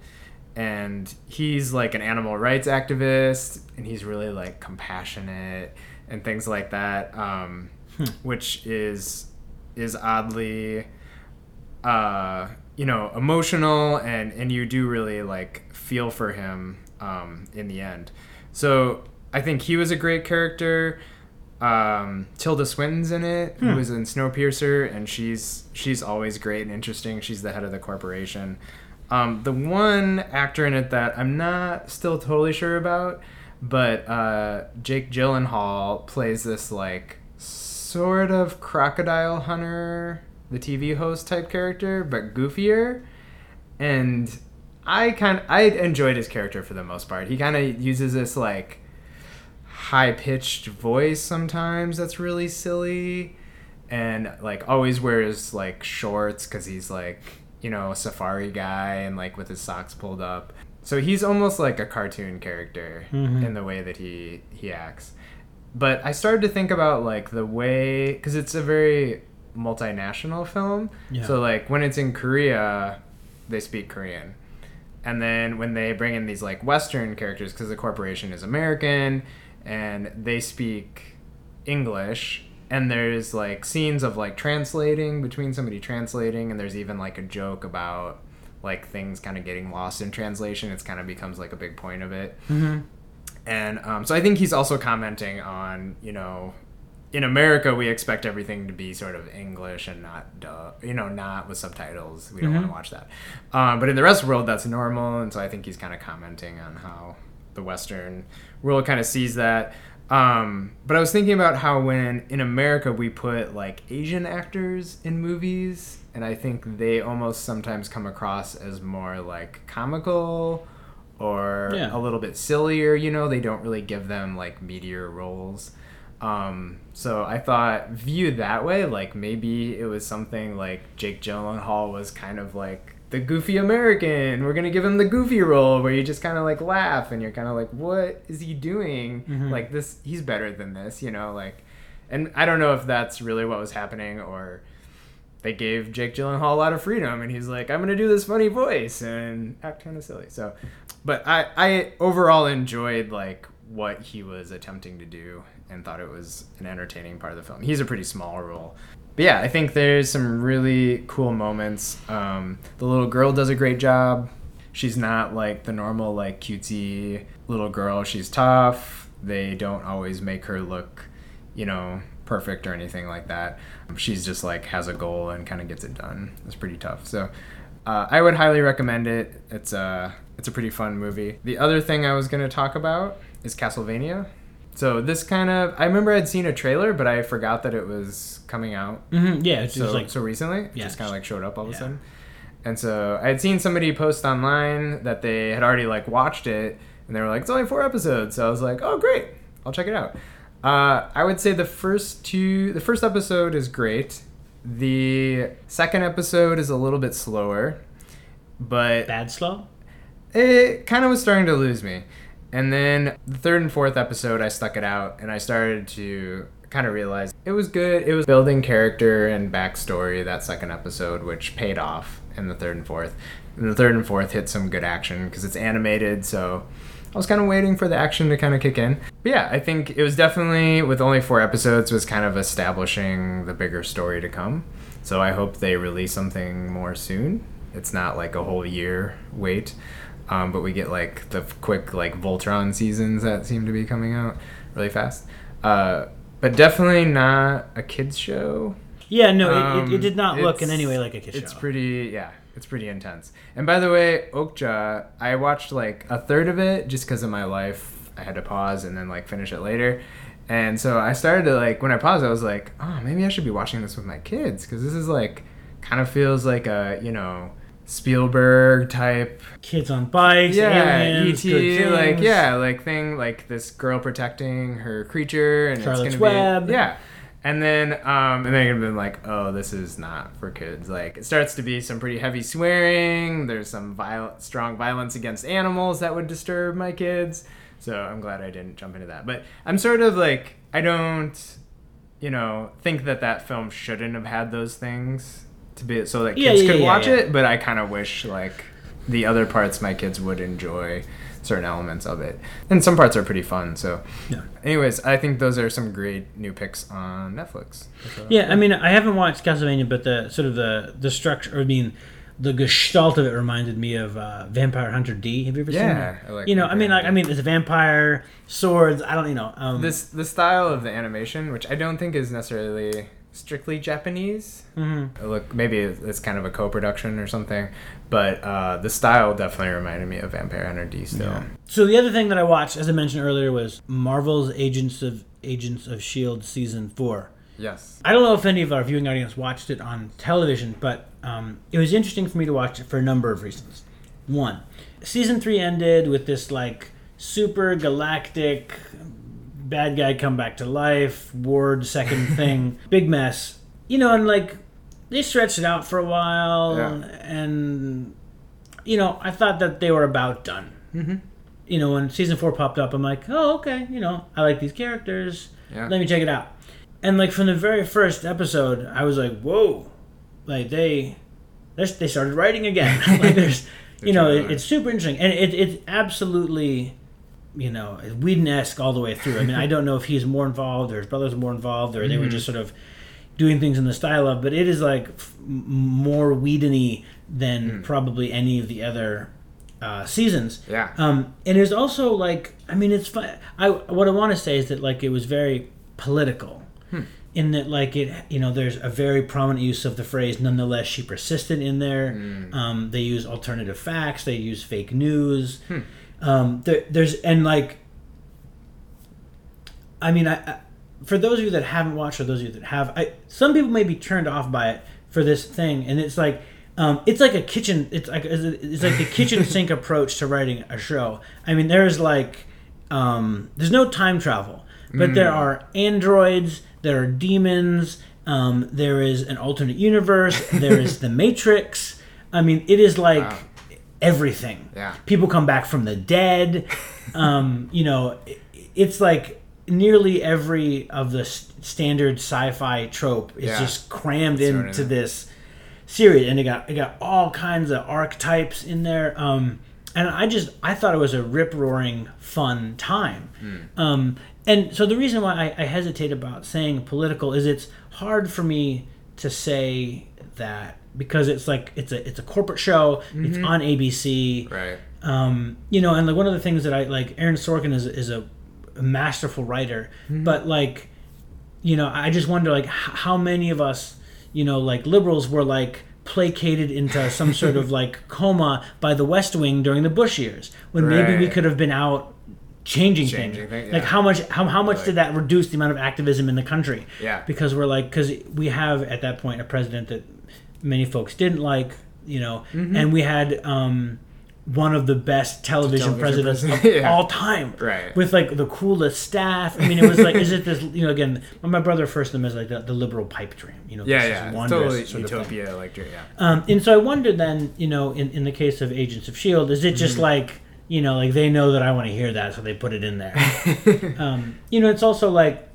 and he's like an animal rights activist and he's really like compassionate and things like that um, Hmm. which is is oddly uh, you know, emotional, and and you do really like feel for him um, in the end. So I think he was a great character. Um, Tilda Swinton's in it, Hmm. who was in Snowpiercer, and she's she's always great and interesting. She's the head of the corporation. Um, the one actor in it that I'm not still totally sure about, but uh, Jake Gyllenhaal plays this like sort of crocodile hunter, the TV host type character, but goofier. And I kind I enjoyed his character for the most part. He kind of uses this like high pitched voice sometimes that's really silly, and like always wears like shorts because he's like you know a safari guy and like with his socks pulled up. So he's almost like a cartoon character Mhm. in the way that he he acts. But I started to think about like the way because it's a very multinational film. Yeah. So like when it's in Korea, they speak Korean. And then when they bring in these like Western characters, because the corporation is American and they speak English, and there's like scenes of like translating between somebody translating, and there's even like a joke about like things kind of getting lost in translation. It's kind of becomes like a big point of it. Mm-hmm. And um, so I think he's also commenting on, you know, in America we expect everything to be sort of English and not, duh, you know, not with subtitles. We don't Mhm. want to watch that. Um, but in the rest of the world, that's normal. And so I think he's kind of commenting on how the Western world kind of sees that. Um, but I was thinking about how when in America we put like Asian actors in movies, and I think they almost sometimes come across as more like comical or Yeah. a little bit sillier. You know, they don't really give them like meteor roles. Um, so I thought, viewed that way, like maybe it was something like Jake Gyllenhaal was kind of like the goofy American. We're gonna give him the goofy role where you just kind of like laugh and you're kind of like, what is he doing? Mhm. Like this, he's better than this, you know? Like, and I don't know if that's really what was happening or they gave Jake Gyllenhaal a lot of freedom, and he's like, "I'm gonna do this funny voice and act kind of silly." So, but I I overall enjoyed like what he was attempting to do and thought it was an entertaining part of the film. He's a pretty small role. But yeah, I think there's some really cool moments. Um, the little girl does a great job. She's not like the normal like cutesy little girl. She's tough. They don't always make her look, you know, perfect or anything like that. She's just like has a goal and kind of gets it done. It's pretty tough. So uh, I would highly recommend it. It's a it's a pretty fun movie. The other thing I was gonna talk about is Castlevania. So this kind of I remember I'd seen a trailer, but I forgot that it was coming out Mm-hmm. Yeah, it's so just like so recently. It Yeah. just kind of like showed up all of a sudden. And so I had seen somebody post online that they had already like watched it, and they were like, "It's only four episodes." So I was like, "Oh, great! I'll check it out." Uh, I would say the first two, the first episode is great. The second episode is a little bit slower, but bad slow. it kind of was starting to lose me. And then the third and fourth episode, I stuck it out and I started to kind of realize it was good. It was building character and backstory that second episode, which paid off in the third and fourth. And the third and fourth hit some good action because it's animated, so I was kind of waiting for the action to kind of kick in. But yeah, I think it was definitely with only four episodes was kind of establishing the bigger story to come. So I hope they release something more soon. It's not like a whole year wait, um, but we get like the quick like Voltron seasons that seem to be coming out really fast. Uh, but definitely not a kids show. Yeah, no, it, it, it Um, did not look in any way like a kids It's show. It's pretty, yeah, it's pretty intense. And by the way, Okja, I watched like a third of it just because of my life. I had to pause and then like finish it later. And so I started to like when I paused, I was like, oh, maybe I should be watching this with my kids because this is like kind of feels like a you know Spielberg type Kids on bikes, yeah, aliens, ET, like yeah, like thing, like this girl protecting her creature, and Charlotte's it's gonna Web. be yeah. And then, um, and then you've been like, oh, this is not for kids. Like, it starts to be some pretty heavy swearing. There's some viol- strong violence against animals that would disturb my kids. So I'm glad I didn't jump into that. But I'm sort of like, I don't, you know, think that that film shouldn't have had those things to be so that Yeah, kids yeah, could yeah, watch it. But I kind of wish like the other parts my kids would enjoy certain elements of it, and some parts are pretty fun. So, Yeah. anyways, I think those are some great new picks on Netflix. Yeah, I mean, I haven't watched Castlevania, but the sort of the the structure, I mean, the gestalt of it reminded me of uh, Vampire Hunter D. Have you ever seen that? Like you know, I mean, like, I mean, it's a vampire, swords. I don't, you know, um, This the style of the animation, which I don't think is necessarily strictly Japanese. mhm. Look, maybe it's kind of a co-production or something, but uh, the style definitely reminded me of Vampire Hunter D. Still, Yeah. So the other thing that I watched, as I mentioned earlier, was Marvel's Agents of Agents of Shield season four. yes, I don't know if any of our viewing audience watched it on television, but um, it was interesting for me to watch it for a number of reasons. One, season three ended with this like super galactic bad guy come back to life, Ward second thing, big mess. You know, and like they stretched it out for a while, Yeah. and you know, I thought that they were about done. Mhm. You know, when season four popped up, I'm like, oh, okay, you know, I like these characters. yeah, Let me check it out. And like from the very first episode, I was like, "Whoa!" Like they, they started writing again. like there's, you know, it, it's super interesting, and it it's absolutely, you know, Whedon esque all the way through. I mean, I don't know if he's more involved or his brothers more involved, or they were just sort of doing things in the style of, but it is like f- more Whedon-y than probably any of the other uh, seasons. yeah, Um, and it's also like, I mean, it's fun. I what I want to say is that like it was very political, in that like it, you know, there's a very prominent use of the phrase. Nonetheless, she persisted in there. Um, they use alternative facts. They use fake news. Um, there, there's and like, I mean, I, I for those of you that haven't watched or those of you that have, I some people may be turned off by it for this thing, and it's like. Um, it's like a kitchen. It's like it's like the kitchen sink approach to writing a show. I mean, there's like um, there's no time travel, but there are androids, there are demons, um, there is an alternate universe, there is the Matrix. I mean, it is like Wow. Everything. Yeah. People come back from the dead. Um, you know, it- it's like nearly every of the s- standard sci-fi trope is Yeah. just crammed in into this series, and it got it got all kinds of archetypes in there. Um, and I just I thought it was a rip roaring fun time. Um, and so the reason why I, I hesitate about saying political is it's hard for me to say that because it's like it's a it's a corporate show. It's on ABC. right, Um, you know, and like one of the things that I like, Aaron Sorkin is is a, a masterful writer, but like, you know, I just wonder like h- how many of us, you know, like liberals were like placated into some sort of like coma by the West Wing during the Bush years, when maybe we could have been out changing, Changing things. things, Like how much how, how much Like- did that reduce the amount of activism in the country? Yeah. because we're like because we have at that point a president that many folks didn't like, you know, Mm-hmm. and we had um, one of the best television, Television presidents president, of all time, Right. With like the coolest staff. I mean, it was like, is it this? You know, again, my brother first them as like the, the liberal pipe dream. You know, yeah, this yeah, is totally sort of thing. utopia, like yeah, Um, and so I wonder then, you know, in, in the case of Agents of Shield, is it just like you know, like they know that I want to hear that, so they put it in there. um, you know, it's also like,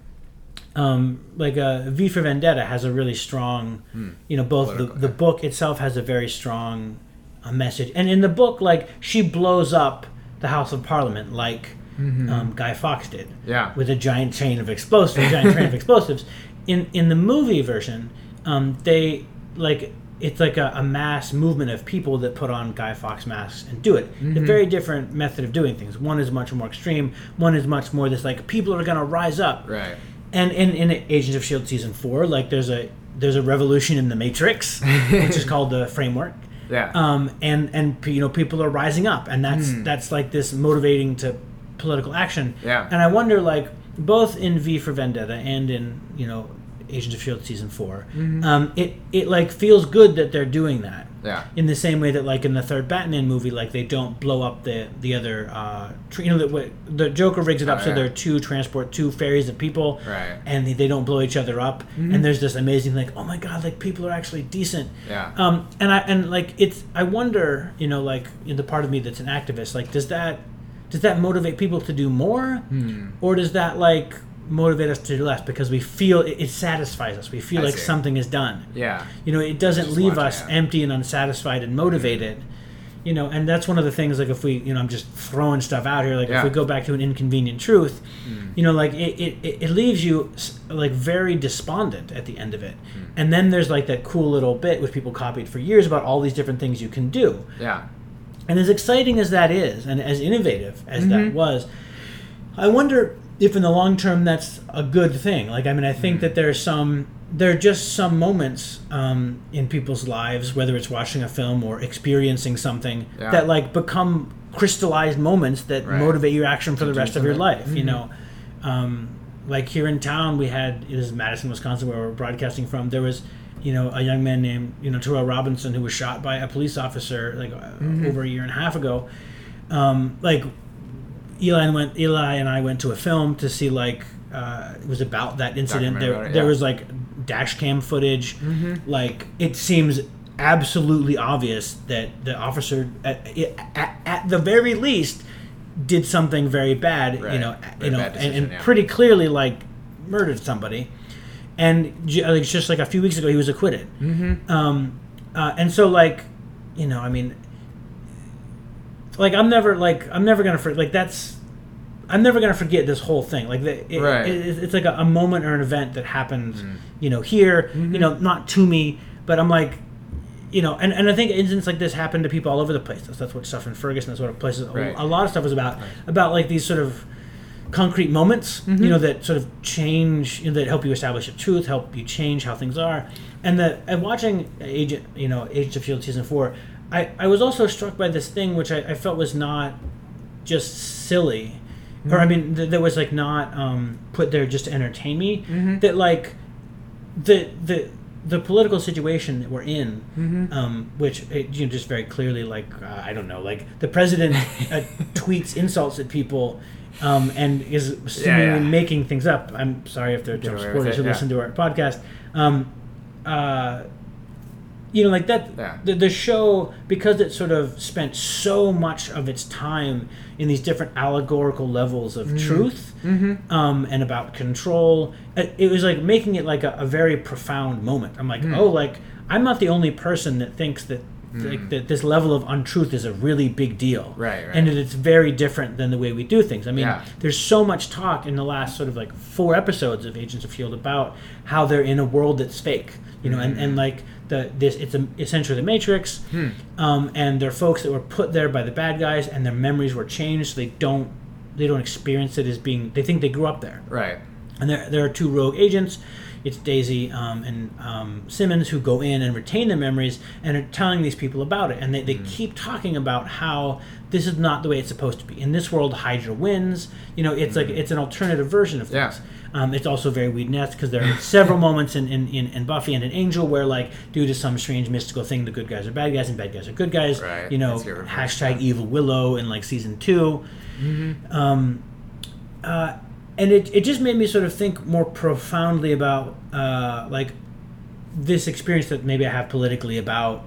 um, like uh, V for Vendetta has a really strong, you know, both the, Political, the book itself has a very strong uh, message, and in the book, like she blows up the House of Parliament like um, Guy Fawkes did yeah, with a giant chain of explosives, a giant train of explosives. In in the movie version, um, they like it's like a, a mass movement of people that put on Guy Fawkes masks and do it. A very different method of doing things. One is much more extreme. One is much more this like people are gonna rise up. right, And in, in Agents of Shield season four, like there's a there's a revolution in the Matrix, which is called the framework yeah, um, and and you know people are rising up, and that's that's like this motivating to political action. Yeah. And I wonder, like both in V for Vendetta and in you know Agents of Shield season 4 um, it it like feels good that they're doing that. yeah, In the same way that, like in the third Batman movie, like they don't blow up the the other, uh, tr- you know, the, the Joker rigs it up Oh, so yeah. there are two transport, two ferries of people, Right. And they, they don't blow each other up. And there's this amazing, like, oh my god, like people are actually decent. Yeah. Um, and I and like it's, I wonder, you know, like in the part of me that's an activist, like, does that does that motivate people to do more, Hmm. or does that like motivate us to do less because we feel it, it satisfies us? We feel I like see. something is done yeah, you know it doesn't leave us empty and unsatisfied and motivated you know, and that's one of the things. Like if we, you know, I'm just throwing stuff out here. Like Yeah. if we go back to an inconvenient truth, you know, like it, it, it leaves you like very despondent at the end of it. And then there's like that cool little bit which people copied for years about all these different things you can do. Yeah. And as exciting as that is, and as innovative as Mm-hmm. that was, I wonder if in the long term that's a good thing. Like, I mean, I Mm. think that there's some, there are just some moments um, in people's lives, whether it's watching a film or experiencing something, Yeah. that like become crystallized moments that Right. motivate your action for To the rest of your something. life. You know, um, like here in town, we had this is Madison, Wisconsin, where we're broadcasting from. There was, you know, a young man named you know Terrell Robinson who was shot by a police officer like uh, over a year and a half ago. Um, like Eli and went Eli and I went to a film to see like uh, it was about that incident. There, it, there was like dash cam footage. Like it seems absolutely obvious that the officer at, at, at the very least did something very bad. You know, Very you know, bad and, and yeah. pretty clearly like murdered somebody. And like just like a few weeks ago, he was acquitted. Mm-hmm. Um, uh, and so like, you know, I mean, like I'm never like I'm never gonna for, like that's I'm never gonna forget this whole thing. Like the, it, Right. it- it's like a, a moment or an event that happens, you know, here, you know, not to me, but I'm like, you know, and, and I think incidents like this happen to people all over the place. That's, that's what stuff in Ferguson. That's what places. Right. A lot of stuff is about about like these sort of concrete moments, Mm-hmm. you know, that sort of change, you know, that help you establish a truth, help you change how things are. And that and watching Agent, you know, Agents of Shield season four, I, I was also struck by this thing which I, I felt was not just silly, or I Mm-hmm. mean, th- that was like not um, put there just to entertain me. Mm-hmm. That like the the the political situation that we're in, Mm-hmm. um, which it, you know, just very clearly, like uh, I don't know, like the president uh, tweets insults at people. Um, and is seemingly yeah. making things up. I'm sorry if there are Trump supporters who yeah. listen to our podcast. Um, uh, you know, like that. Yeah. The, the show because it sort of spent so much of its time in these different allegorical levels of mm-hmm. truth mm-hmm. um, and about control. It, it was like making it like a, a very profound moment. I'm like, mm. oh, like I'm not the only person that thinks that. Mm. Like that, this level of untruth is a really big deal, Right, right. And that it's very different than the way we do things. I mean, Yeah. there's so much talk in the last sort of like four episodes of Agents of Shield about how they're in a world that's fake, you know, and, and mm. like the this it's a, essentially the Matrix, um, and they're folks that were put there by the bad guys, and their memories were changed, so they don't they don't experience it as being they think they grew up there, Right. and there there are two rogue agents. It's Daisy um, and um, Simmons who go in and retain their memories and are telling these people about it. And they, they keep talking about how this is not the way it's supposed to be. In this world, Hydra wins. You know, it's like it's an alternative version of Yeah. Um, it's also very Whedonesque because there are several moments in, in, in, in Buffy and in Angel where, like, due to some strange mystical thing, the good guys are bad guys and bad guys are good guys. Right. You know, That's your reverse, hashtag. Evil Willow in like season 2 Mm-hmm. Um, uh, and it, it just made me sort of think more profoundly about uh, like this experience that maybe I have politically about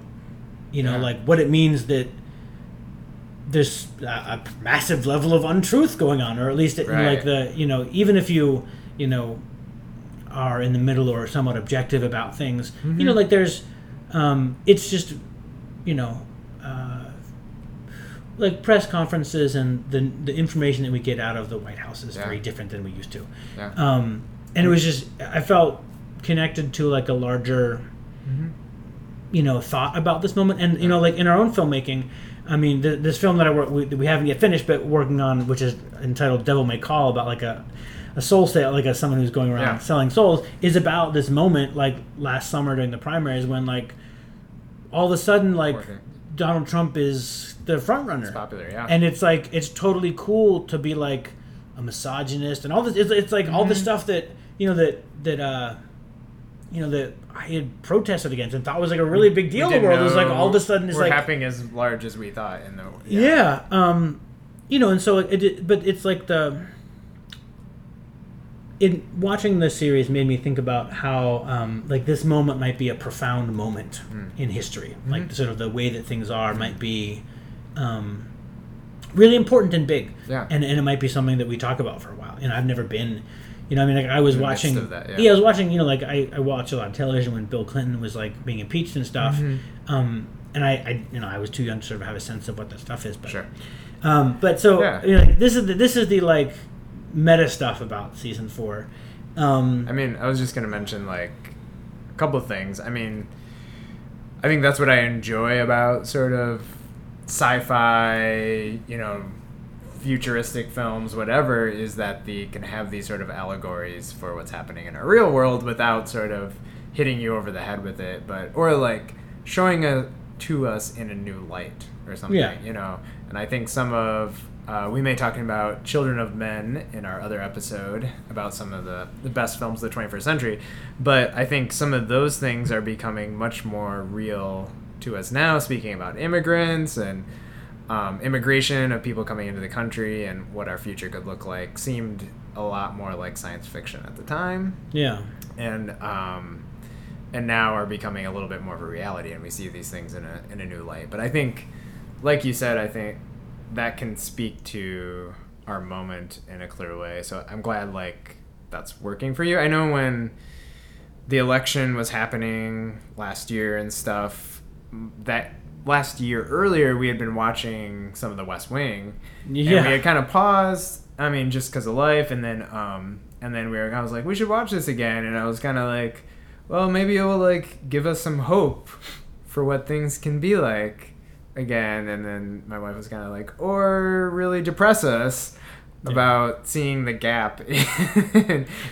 you know Yeah. like what it means that there's a, a massive level of untruth going on or at least it, Right. like the you know even if you you know are in the middle or somewhat objective about things Mm-hmm. you know like there's um, it's just you know uh, like press conferences and the the information that we get out of the White House is Yeah. very different than we used to. Yeah. Um, and it was just I felt connected to like a larger, Mm-hmm. you know, thought about this moment. And you know, like in our own filmmaking, I mean, th- this film that I work we, that we haven't yet finished, but working on, which is entitled "Devil May Call," about like a a soul sale, like a someone who's going around Yeah. selling souls, is about this moment like last summer during the primaries when like all of a sudden like Working. Donald Trump is the front runner It's popular, yeah. and it's like it's totally cool to be like a misogynist and all this it's, it's like all the Mm-hmm. stuff that you know that that uh you know that i had protested against and thought was like a really big deal in the world it was like all of a sudden it's like happening as large as we thought in the yeah. um you know and so it, it but it's like the in watching the series made me think about how um, like this moment might be a profound moment Hmm. in history Mm-hmm. like sort of the way that things are might be um, really important and big Yeah. and, and it might be something that we talk about for a while you know i've never been you know i mean like i was In the midst watching that, yeah. i was watching you know like I, I watched a lot of television when bill clinton was like being impeached and stuff Mm-hmm. um, and I, I, you know, I was too young to sort of have a sense of what that stuff is. But, Sure. Um, but so Yeah. you know, this is the, this is the like meta stuff about season four. Um, I mean, I was just gonna mention like a couple of things. I mean, I think that's what I enjoy about sort of sci-fi, you know, futuristic films, whatever, is that they can have these sort of allegories for what's happening in our real world without sort of hitting you over the head with it, but or like showing it to us in a new light or something, Yeah. you know. And I think some of uh, we may talking about Children of Men in our other episode about some of the, the best films of the 21st century, but I think some of those things are becoming much more real to us now. Speaking about immigrants and um, immigration of people coming into the country and what our future could look like seemed a lot more like science fiction at the time yeah, and um, and now are becoming a little bit more of a reality, and we see these things in a in a new light. But I think, like you said, I think that can speak to our moment in a clear way. So I'm glad like that's working for you. I know when the election was happening last year and stuff that last year earlier we had been watching some of the West Wing and we had kind of paused. I mean, just because of life, and then um, and then we were. I was like, we should watch this again, and I was kind of like, well, maybe it will like give us some hope for what things can be like again. And then my wife was kind of like, or really depress us about seeing the gap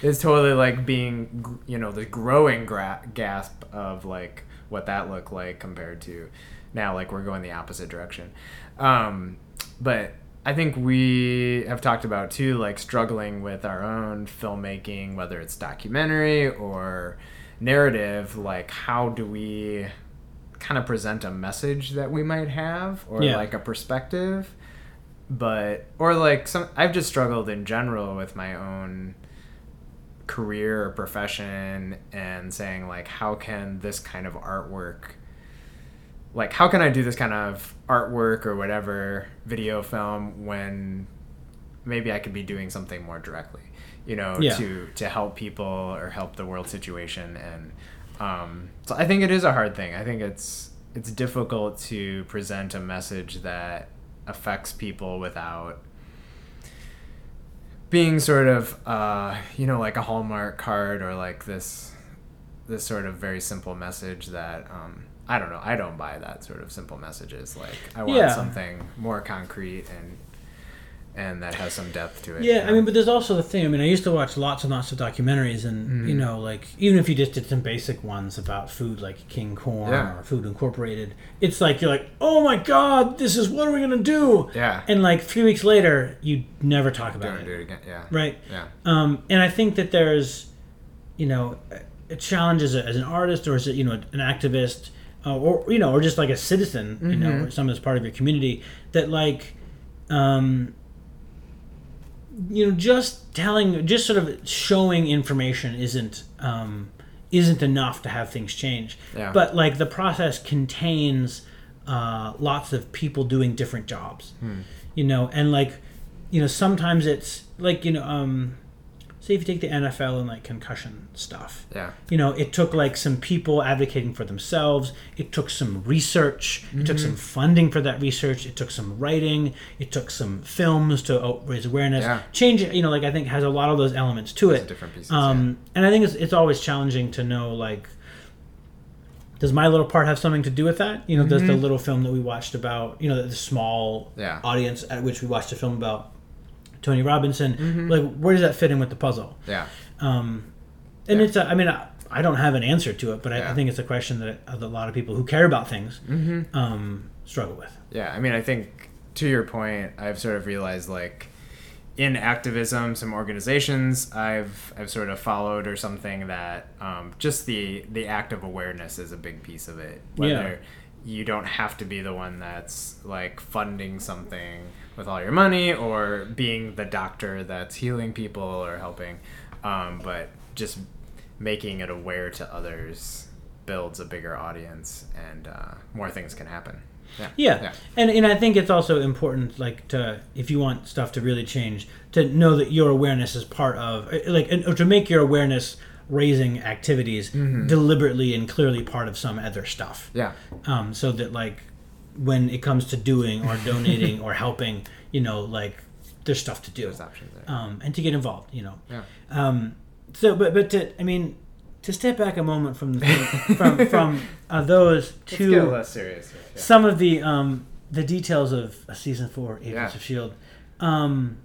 is totally like being you know the growing gra- gasp of like what that looked like compared to now like we're going the opposite direction um, but i think we have talked about too like struggling with our own filmmaking whether it's documentary or narrative like how do we kind of present a message that we might have or Yeah. like a perspective but or like some I've just struggled in general with my own career or profession and saying like how can this kind of artwork like how can I do this kind of artwork or whatever video film when maybe I could be doing something more directly you know Yeah. to to help people or help the world situation and um, so I think it is a hard thing. I think it's it's difficult to present a message that affects people without being sort of uh, you know like a hallmark card or like this this sort of very simple message that um, I don't know. I don't buy that sort of simple messages. Like I want Yeah. something more concrete and and that has some depth to it yeah. you I mean, but there's also the thing. I mean, I used to watch lots and lots of documentaries, and you Mhm. know, like even if you just did some basic ones about food, like King Corn Yeah. or Food Incorporated, it's like you're like, oh my god, this is what are we gonna do? yeah And like three weeks later, you never talk about don't it, do it again yeah right? yeah Um, and I think that there's, you know, a challenge as, a, as an artist or as a, you know an activist, uh, or you know, or just like a citizen, you know, Mhm. or someone that's part of your community that like, um, you know, just telling, just sort of showing information isn't um, isn't enough to have things change. Yeah. But like the process contains uh, lots of people doing different jobs Hmm. you know and like you know sometimes it's like you know um say if you take the nfl and like concussion stuff yeah you know it took like some people advocating for themselves it took some research it took Mm-hmm. some funding for that research it took some writing it took some films to oh, raise awareness Yeah. change you know like i think has a lot of those elements to it different pieces um, and I think it's, it's always challenging to know like, does my little part have something to do with that? You know, does the Mhm. little film that we watched about, you know, the small Yeah. audience at which we watched a film about Tony Robinson, Mhm. like where does that fit in with the puzzle? yeah Um, and Yeah. it's, a, I mean, I, I don't have an answer to it, but I, I think it's a question that a lot of people who care about things mm-hmm. um, struggle with. Yeah, I mean, I think to your point, I've sort of realized like in activism, some organizations I've I've sort of followed or something that um, just the the act of awareness is a big piece of it. Whether you don't have to be the one that's like funding something with all your money or being the doctor that's healing people or helping, um, but just making it aware to others builds a bigger audience and uh, more things can happen. Yeah. Yeah. Yeah. And and I think it's also important like to if you want stuff to really change to know that your awareness is part of like and, or to make your awareness raising activities deliberately and clearly part of some other stuff. Yeah. Um, so that like when it comes to doing or donating or helping, you know, like there's stuff to do. There's options there. Um, and to get involved, you know. Yeah. Um, so, but but to I mean, to step back a moment from the from from uh, those to less serious. here. Yeah. some of the um, the details of season four, Agents Yeah. of Shield. Um,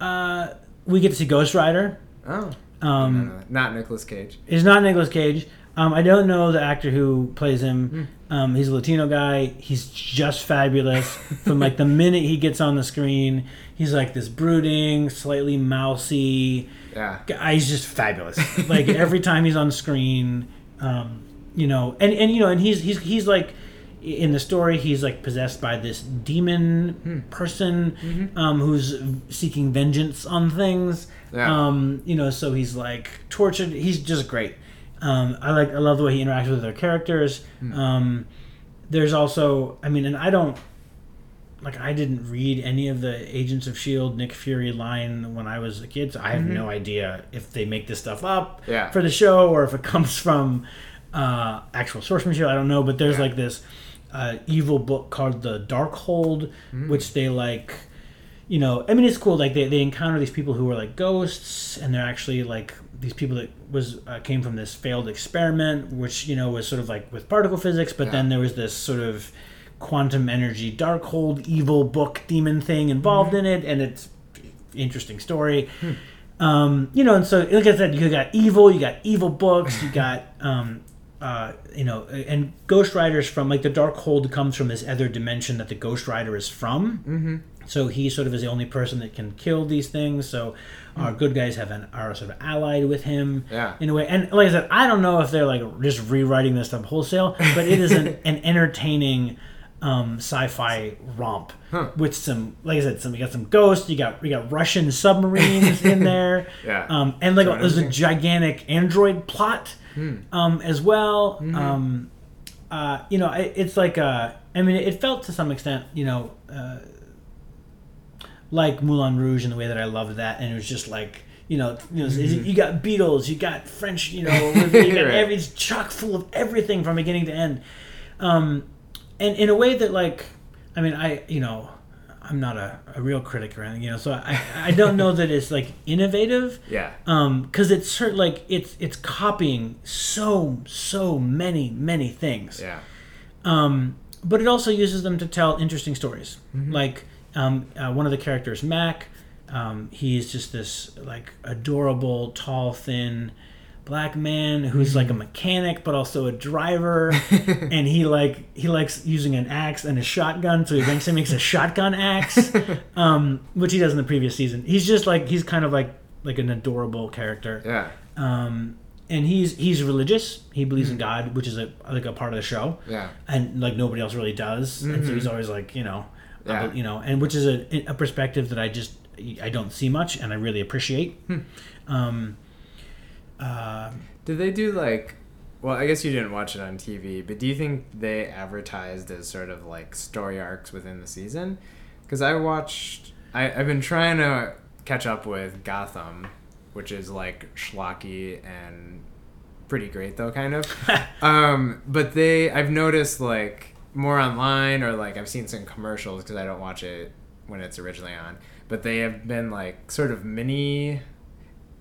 uh, we get to see Ghost Rider. Oh. Um, no, no, not Nicolas Cage. He's not Nicolas Cage. Um, I don't know the actor who plays him. Hmm. Um, he's a Latino guy. He's just fabulous. From like the minute he gets on the screen, he's like this brooding, slightly mousy Yeah. guy. He's just fabulous. Like every time he's on screen, um, you know, and, and you know, and he's he's he's like in the story, he's like possessed by this demon Hmm. person Mm-hmm. um, who's seeking vengeance on things. Yeah. Um, you know, so he's like tortured. He's just great. Um, I like. I love the way he interacts with their characters. Hmm. Um, there's also, I mean, and I don't like. I didn't read any of the Agents of Shield Nick Fury line when I was a kid, so I have no idea if they make this stuff up Mm-hmm. Yeah. for the show or if it comes from uh, actual source material. I don't know, but there's Yeah. like this uh, evil book called the Darkhold, Mm. which they like you know, I mean, it's cool. Like they, they encounter these people who are like ghosts, and they're actually like these people that was uh, came from this failed experiment, which you know was sort of like with particle physics. But Yeah. then there was this sort of quantum energy darkhold evil book demon thing involved in it, and it's interesting story. Um, you know, and so like I said, you got evil, you got evil books, you got um, uh, you know, and Ghost Rider's from like the Darkhold comes from this other dimension that the Ghost Rider is from. Mm-hmm. So he sort of is the only person that can kill these things. So our good guys have an are sort of allied with him Yeah. in a way. And like I said, I don't know if they're like just rewriting this stuff wholesale, but it is an, an entertaining um, sci-fi romp Huh. with some, like I said, some you got some ghosts, you got you got Russian submarines in there, Yeah. um, and like there's a gigantic android plot Hmm. um, as well. Mm-hmm. Um, uh, you know, it, it's like uh, I mean, it felt to some extent, you know, uh, like Moulin Rouge in the way that I loved that, and it was just like. You know, you know, you got Beatles, you got French, you know, you got Mm-hmm. Right. every, it's chock full of everything from beginning to end, um, and in a way that, like, I mean, I, you know, I'm not a, a real critic or anything, you know, so I, I don't know that it's like innovative, Yeah. um because it's sort like it's it's copying so so many many things Yeah. um but it also uses them to tell interesting stories like um uh, one of the characters mac um he's just this like adorable tall thin black man who's like a mechanic but also a driver and he like he likes using an axe and a shotgun so he eventually makes a shotgun axe um which he does in the previous season he's just like he's kind of like like an adorable character Yeah. um, and he's he's religious. He believes in God, which is a like a part of the show, Yeah. and like nobody else really does. And so he's always like, you know, I Yeah. you know, and which is a, a perspective that I just I don't see much, and I really appreciate. Um, uh, Did they do like? Well, I guess you didn't watch it on TV, but do you think they advertised as sort of like story arcs within the season? Because I watched, I, I've been trying to catch up with Gotham, which is like schlocky and pretty great though, kind of. um, but they, I've noticed like more online or like I've seen some commercials because I don't watch it when it's originally on, but they have been like sort of mini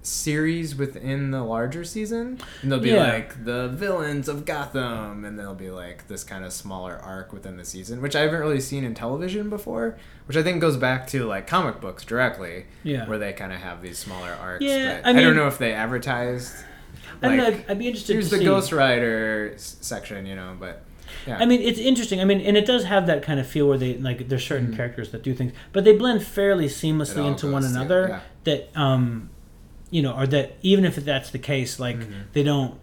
series within the larger season and they'll be Yeah. like the villains of gotham and they'll be like this kind of smaller arc within the season which i haven't really seen in television before which i think goes back to like comic books directly Yeah. where they kind of have these smaller arcs Yeah, but I I, don't know if they advertised I don't know, like I'd, I'd be interested here's to the see. ghost rider s- section you know but yeah I mean, it's interesting. I mean, and it does have that kind of feel where they like there's certain characters that do things, but they blend fairly Mm-hmm. Seamlessly into one goes another. together, That um, you know, or that even if that's the case, like Mm-hmm. they don't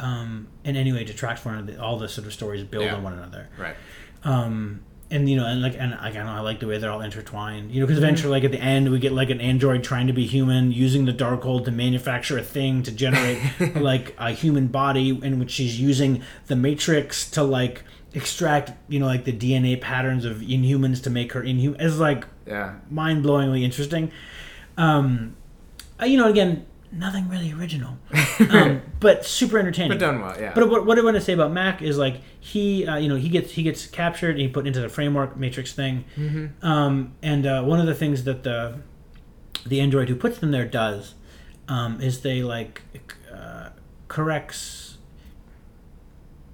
um in any way detract from one another. All the sort of stories build Yeah. on one another. right Um, and you know, and like, and like, I know I like the way they're all intertwined. You know, because eventually, like at the end, we get like an android trying to be human, using the dark Darkhold to manufacture a thing to generate like a human body, in which she's using the Matrix to like extract, you know, like the DNA patterns of Inhumans to make her inhuman. It's like yeah mind blowingly interesting. Um, uh, you know, again, nothing really original, um, but super entertaining. But done well, yeah. But what, what I want to say about Mac is like he, uh, you know, he gets he gets captured and he put into the framework matrix thing, Mm-hmm. um, and uh, one of the things that the the android who puts them there does um, is they like uh, corrects,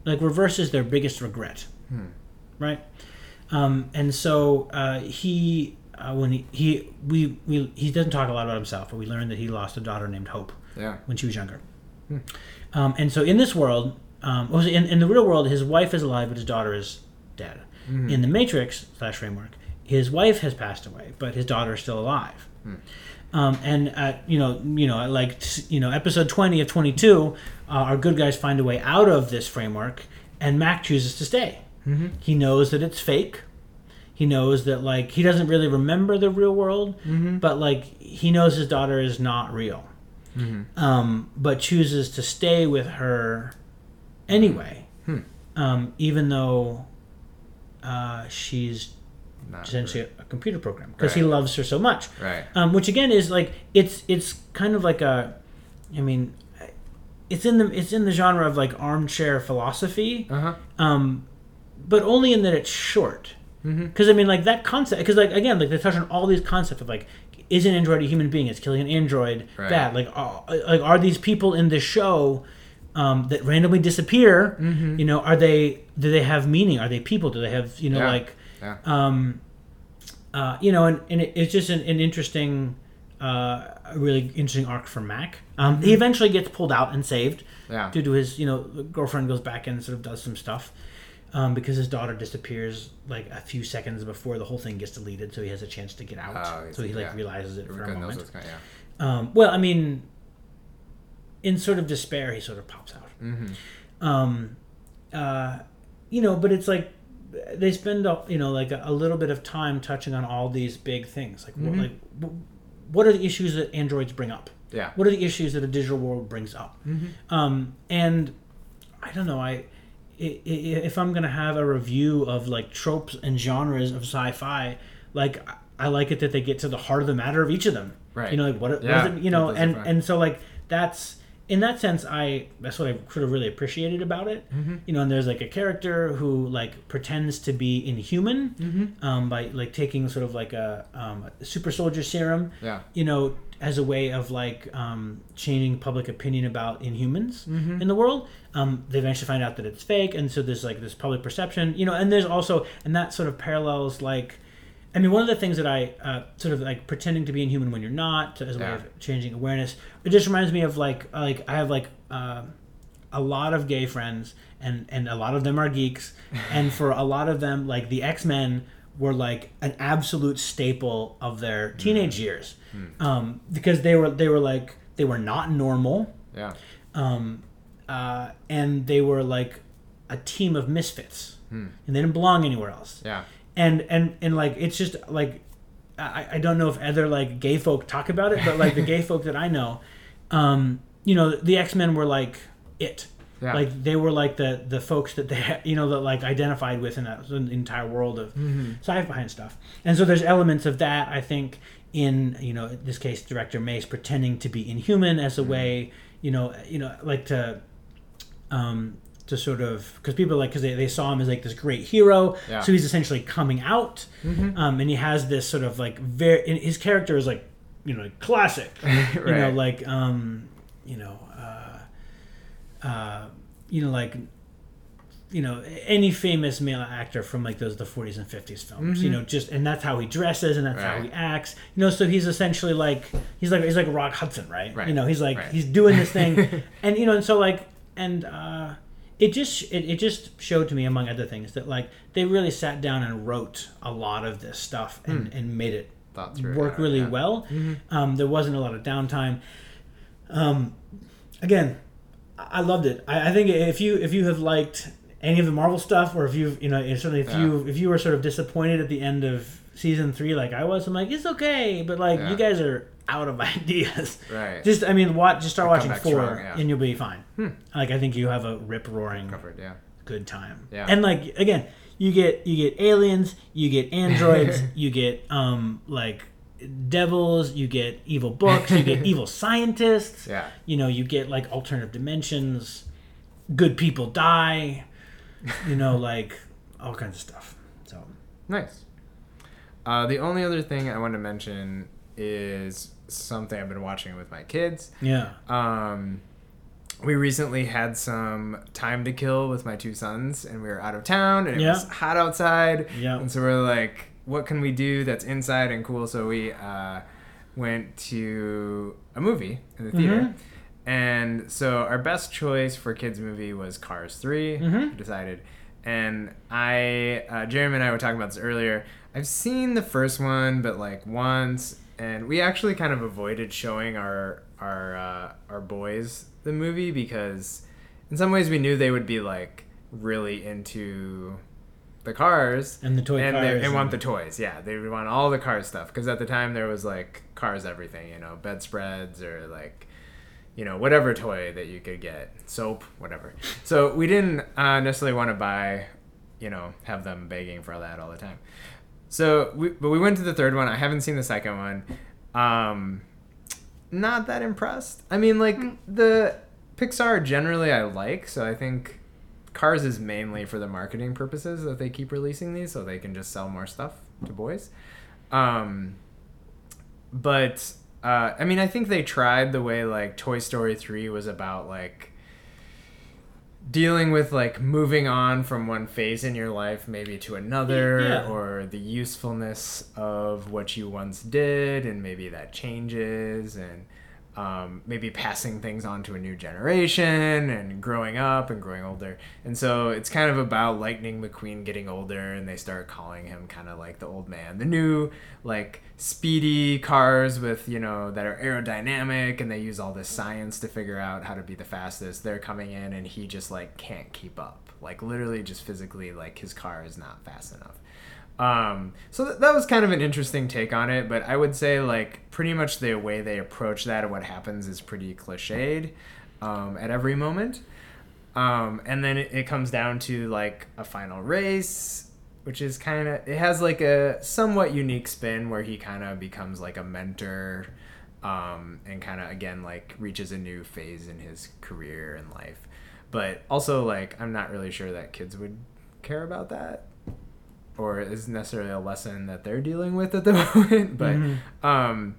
like reverses their biggest regret, Hmm. right? Um, and so uh, he. Uh, when he, he we, we he doesn't talk a lot about himself, but we learned that he lost a daughter named Hope yeah. when she was younger. Um, and so in this world, um, in, in the real world, his wife is alive, but his daughter is dead. In the Matrix slash framework, his wife has passed away, but his daughter is still alive. Um, and at you know you know like you know episode twenty of twenty two, uh, our good guys find a way out of this framework, and Mac chooses to stay. He knows that it's fake. He knows that like he doesn't really remember the real world, but like he knows his daughter is not real um, but chooses to stay with her anyway, Hmm. um, even though uh, she's Not essentially a computer program because he loves her so much. Right. Um, which again is like it's it's kind of like a, I mean, it's in the it's in the genre of like armchair philosophy, Uh huh. um, but only in that it's short. Mm-hmm. Because I mean, like that concept. Because like again, like they touch on all these concepts of like, is an android a human being? Is killing an android Right. bad? Like, uh, like are these people in this show um, that randomly disappear? Mm-hmm. You know, are they? Do they have meaning? Are they people? Do they have you know Yeah. like, Yeah. um, uh, you know, and, and it, it's just an, an interesting, uh, a really interesting arc for Mac. Um, He eventually gets pulled out and saved Yeah. due to his you know girlfriend goes back and sort of does some stuff um, because his daughter disappears like a few seconds before the whole thing gets deleted so he has a chance to get out Oh, so he like yeah. realizes it for a moment. Yeah. um, well i mean in sort of despair he sort of pops out Mm-hmm. um, uh, you know but it's like they spend you know like a, a little bit of time touching on all these big things like Mm-hmm. what, like what are the issues that androids bring up Yeah. what are the issues that a digital world brings up um, and i don't know i- if i'm gonna have a review of like tropes and genres of sci-fi like I- like it that they get to the heart of the matter of each of them. Right. you know like what, what Yeah, is it, you know and and so like that's in that sense i that's what i sort of really appreciated about it Mm-hmm. you know and there's like a character who like pretends to be inhuman Mm-hmm. um, by like taking sort of like a, um, a super soldier serum Yeah. you know, as a way of like um, changing public opinion about inhumans Mm-hmm. in the world. Um, they eventually find out that it's fake, and so there's like this public perception, you know, and there's also, and that sort of parallels like, I mean, one of the things that I uh, sort of like pretending to be inhuman when you're not, as a way Yeah. of changing awareness. It just reminds me of like, like I have like. Uh, a lot of gay friends and and a lot of them are geeks and for a lot of them like the x-men were like an absolute staple of their teenage years um, because they were they were like they were not normal Yeah. um, uh, and they were like a team of misfits and they didn't belong anywhere else Yeah. And and and like it's just like I, I don't know if other like gay folk talk about it but like the gay folk that i know um you know the x-men were like it. Yeah. like they were like the the folks that they you know that like identified with in that in the entire world of sci-fi and stuff. And so there's elements of that i think in you know in this case director mace pretending to be inhuman as a way you know you know like to um to sort of because people like because they, they saw him as like this great hero. Yeah. so he's essentially coming out. Um and he has this sort of like very his character is like you know like classic you know like um you know uh uh you know like you know any famous male actor from like those the 40s and 50s films you know just and that's how he dresses and that's how he Mm-hmm. Acts. You know so he's essentially like he's like he's like rock hudson right, Right. you know he's like Right. he's doing this thing. And you know and so like and uh it just it, it just showed to me among other things that like they really sat down and wrote a lot of this stuff and, and made it Thought through work yeah, really yeah. well um, there wasn't a lot of downtime um, again I loved it. I, I think if you if you have liked any of the Marvel stuff, or if you you know certainly if you if you were sort of disappointed at the end of season three, like I was, I'm like it's okay, but like Yeah. you guys are out of ideas. Right. Just I mean, watch just start watching four, strong, yeah. Hmm. and you'll be fine. Like I think you have a rip roaring Covered. Yeah. good time. Yeah. And like again, you get you get aliens, you get androids, you get um like devils, you get evil books, you get evil scientists. Yeah. You know, you get like alternative dimensions. Good people die. You know, like all kinds of stuff. So Nice. Uh, the only other thing I want to mention is something I've been watching with my kids. yeah. Um, we recently had some time to kill with my two sons, and we were out of town, and it Yeah. was hot outside. Yeah. And so we're like, what can we do that's inside and cool? So we uh, went to a movie in the theater. Mhm. And so our best choice for kids movie was Cars 3. Mhm. We decided. And I, uh, Jeremy and I were talking about this earlier. I've seen the first one, but like once, and we actually kind of avoided showing our our uh, our boys the movie because, in some ways, we knew they would be like really into the cars And the toy and cars. they, and want the toys. Yeah, they would want all the car stuff because at the time there was like cars everything, you know, bedspreads or like you know whatever toy that you could get, soap, whatever. So we didn't uh, necessarily want to buy, you know, have them begging for that all the time. So we but we went to the third one. I haven't seen the second one. Um, not that impressed. I mean, like the Pixar generally I like, so I think Cars is mainly for the marketing purposes that they keep releasing these, so they can just sell more stuff to boys. Um, but uh, I mean, I think they tried the way like Toy Story three was about like dealing with like moving on from one phase in your life maybe to another Yeah. or the usefulness of what you once did and maybe that changes and um, maybe passing things on to a new generation and growing up and growing older. And so it's kind of about lightning mcqueen getting older and they start calling him kind of like the old man. The new like speedy cars with you know that are aerodynamic and they use all this science to figure out how to be the fastest. They're coming in and he just like can't keep up. Like literally just physically like his car is not fast enough um, so th- that was kind of an interesting take on it, but I would say like pretty much the way they approach that and what happens is pretty cliched um, at every moment. Um, and then it, it comes down to like a final race, which is kind of it has like a somewhat unique spin where he kind of becomes like a mentor um, and kind of again like reaches a new phase in his career and life. But also like I'm not really sure that kids would care about that or is necessarily a lesson that they're dealing with at the moment. But Mhm. um,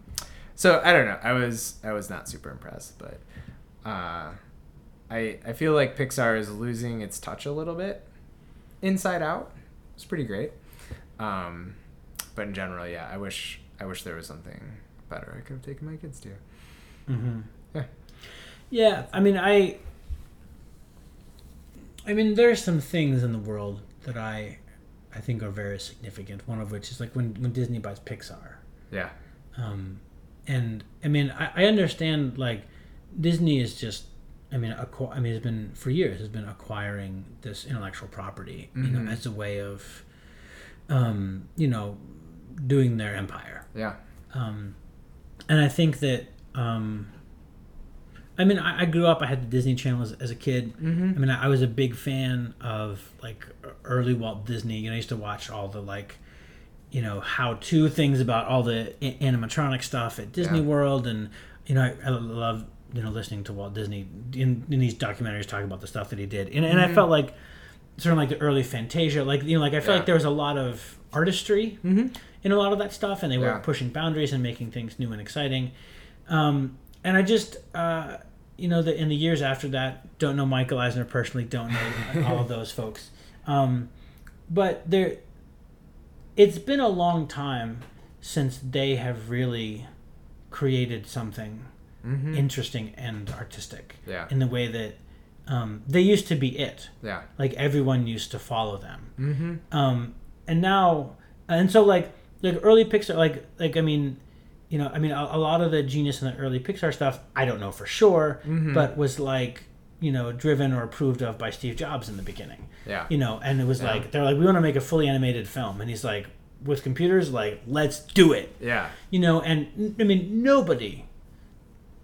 so I don't know. I was I was not super impressed, but uh, I I feel like Pixar is losing its touch a little bit. Inside Out was pretty great, um, but in general, yeah, I wish I wish there was something better I could have taken my kids to. Mm-hmm. Yeah. Yeah, I mean, I. I mean, there are some things in the world that I, I think are very significant. One of which is like when when Disney buys Pixar, Yeah, um, and I mean, I, I understand like Disney is just. I mean, acqu- I mean, it's been for years. Has been acquiring this intellectual property, you Mhm. know, as a way of, um, you know, doing their empire. yeah, Um, and I think that, um, I mean, I, I grew up. I had the Disney Channel as, as a kid. mm-hmm. I mean, I, I was a big fan of like early Walt Disney. You know, I used to watch all the like, you know, how-to things about all the animatronic stuff at Disney Yeah. World, and you know, I, I love you know listening to Walt Disney in, in these documentaries talking about the stuff that he did, and, and I Mhm. felt like sort of like the early Fantasia, like you know, like I felt Yeah. like there was a lot of artistry Mm-hmm. in a lot of that stuff, and they were Yeah. pushing boundaries and making things new and exciting. Um, and I just, uh, you know, the, in the years after that, don't know Michael Eisner personally, don't know all of those folks. Um, but there, it's been a long time since they have really created something Mm-hmm. interesting and artistic yeah, in the way that um, they used to be it. yeah, Like everyone used to follow them mm-hmm. um and now and so like like early pixar like like i mean you know i mean a, a lot of the genius in the early pixar stuff i don't know for sure Mhm. but was like you know driven or approved of by steve jobs in the beginning. Yeah, you know and it was Yeah. like they're like we want to make a fully animated film and he's like with computers like let's do it. Yeah, you know and I mean nobody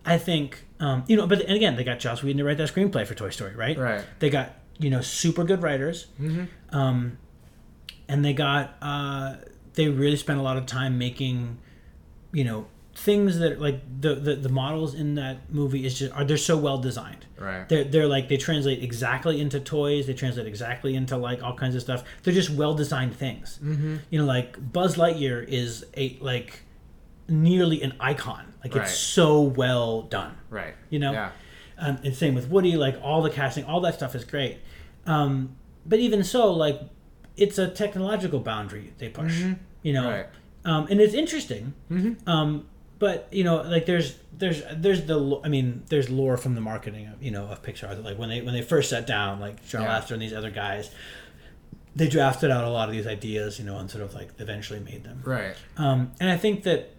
i think um you know but and again they got joss whedon to write that screenplay for toy story right? Right, they got you know super good writers. Mm-hmm. um, and they got uh, they really spent a lot of time making you know things that like the, the the models in that movie is just are they're so well designed Right. they're, they're like they translate exactly into toys they translate exactly into like all kinds of stuff they're just well designed things Mm-hmm. you know like buzz lightyear is a like nearly an icon like Right. it's so well done Right. you know Yeah. um, and same with woody like all the casting all that stuff is great um, but even so like it's a technological boundary they push you know Mm-hmm. Right. Um, and it's interesting Mhm. um, but you know like there's there's there's the i mean there's lore from the marketing of you know of pixar that, like when they when they first sat down like John Yeah. Lasseter and these other guys they drafted out a lot of these ideas you know and sort of like eventually made them Right. um, and I think that,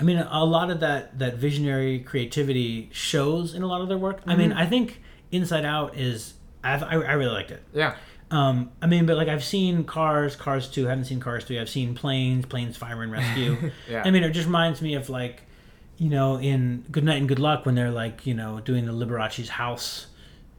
I mean, a lot of that that visionary creativity shows in a lot of their work. I mean, I think Inside Out is I've, I I really liked it. Yeah. Um, I mean, but like I've seen Cars, Cars Two. Haven't seen Cars Three. I've seen Planes, Planes Fire and Rescue. Yeah. I mean, it just reminds me of like, you know, in Good Night and Good Luck when they're like, you know, doing the Liberace's house,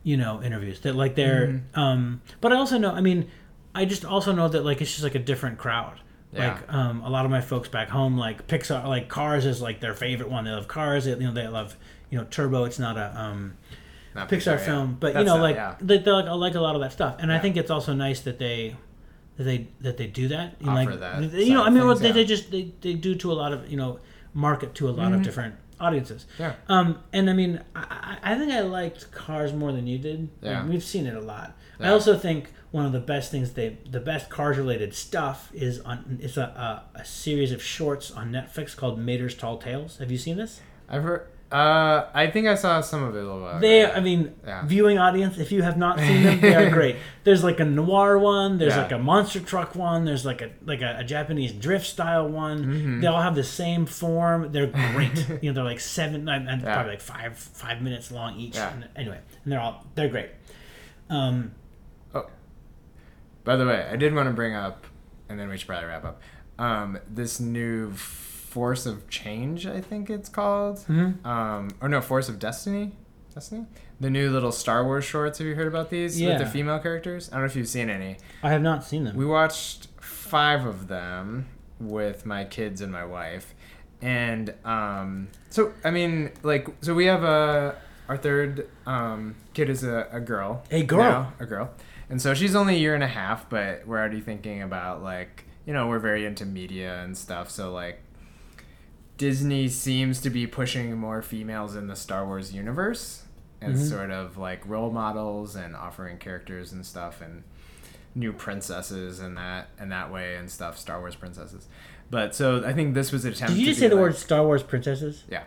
you know, interviews. That like they're. Mm-hmm. Um, but I also know. I mean, I just also know that like it's just like a different crowd. Yeah. Like um, a lot of my folks back home, like Pixar, like Cars is like their favorite one. They love Cars. They, you know, they love you know Turbo. It's not a um, Not Pixar yeah. film, but you know, not- like yeah. they, they like I like a lot of that stuff, and I think it's also nice that they that they that they do that. You know, Offer like that you know, I mean, things, they, yeah. they just they, they do to a lot of you know market to a lot of different audiences. Mm-hmm. Yeah. Um, and I mean, I, I I think I liked Cars more than you did. Yeah. Like, we've seen it a lot. I also think one of the best things they, the best Cars related stuff is on. It's a, a, a series of shorts on Netflix called Mater's Tall Tales. Have you seen this? I've heard. Uh, I think I saw some of it a little while. They. I mean, Yeah. viewing audience. If you have not seen them, they are great. There's like a noir one. There's Yeah. like a monster truck one. There's like a like a, a Japanese drift style one. Mm-hmm. They all have the same form. They're great. you know, they're like seven and and Yeah. probably like five five minutes long each. Yeah. And anyway, and they're all they're great. Um, By the way, I did want to bring up, and then we should probably wrap up. Um, this new Force of Change, I think it's called. Mhm. Um, or no, Force of Destiny. Destiny. The new little Star Wars shorts. Have you heard about these with the female characters? I don't know if you've seen any. I have not seen them. We watched five of them with my kids and my wife, and um, so I mean, like, so we have a our third um, kid is a, a girl. A girl. now, a girl, and so she's only a year and a half, but we're already thinking about like you know we're very into media and stuff, so like. Disney seems to be pushing more females in the Star Wars universe and Mhm. sort of like role models and offering characters and stuff and new princesses and that and that way and stuff Star Wars princesses. But so I think this was an attempt Did you just say the like- word Star Wars princesses? Yeah.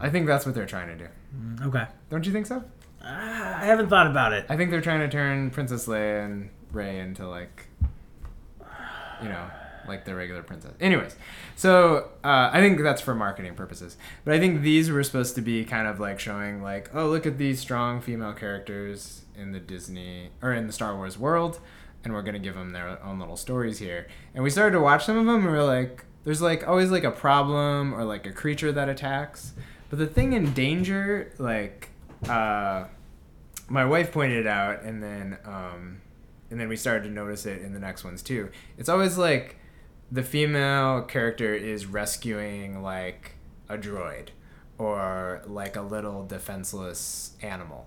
I think that's what they're trying to do. Okay. Don't you think so? Ah, I haven't thought about it. I think they're trying to turn Princess Leia and Rey into like you know, like the regular princess. Anyways, so uh, I think that's for marketing purposes. But I think these were supposed to be kind of like showing like, oh, look at these strong female characters in the Disney or in the Star Wars world, and we're gonna give them their own little stories here. And we started to watch some of them, and we are like, there's like always like a problem or like a creature that attacks. But the thing in danger, like, uh, my wife pointed out, and then um, and then we started to notice it in the next ones too. It's always like the female character is rescuing like a droid or like a little defenseless animal.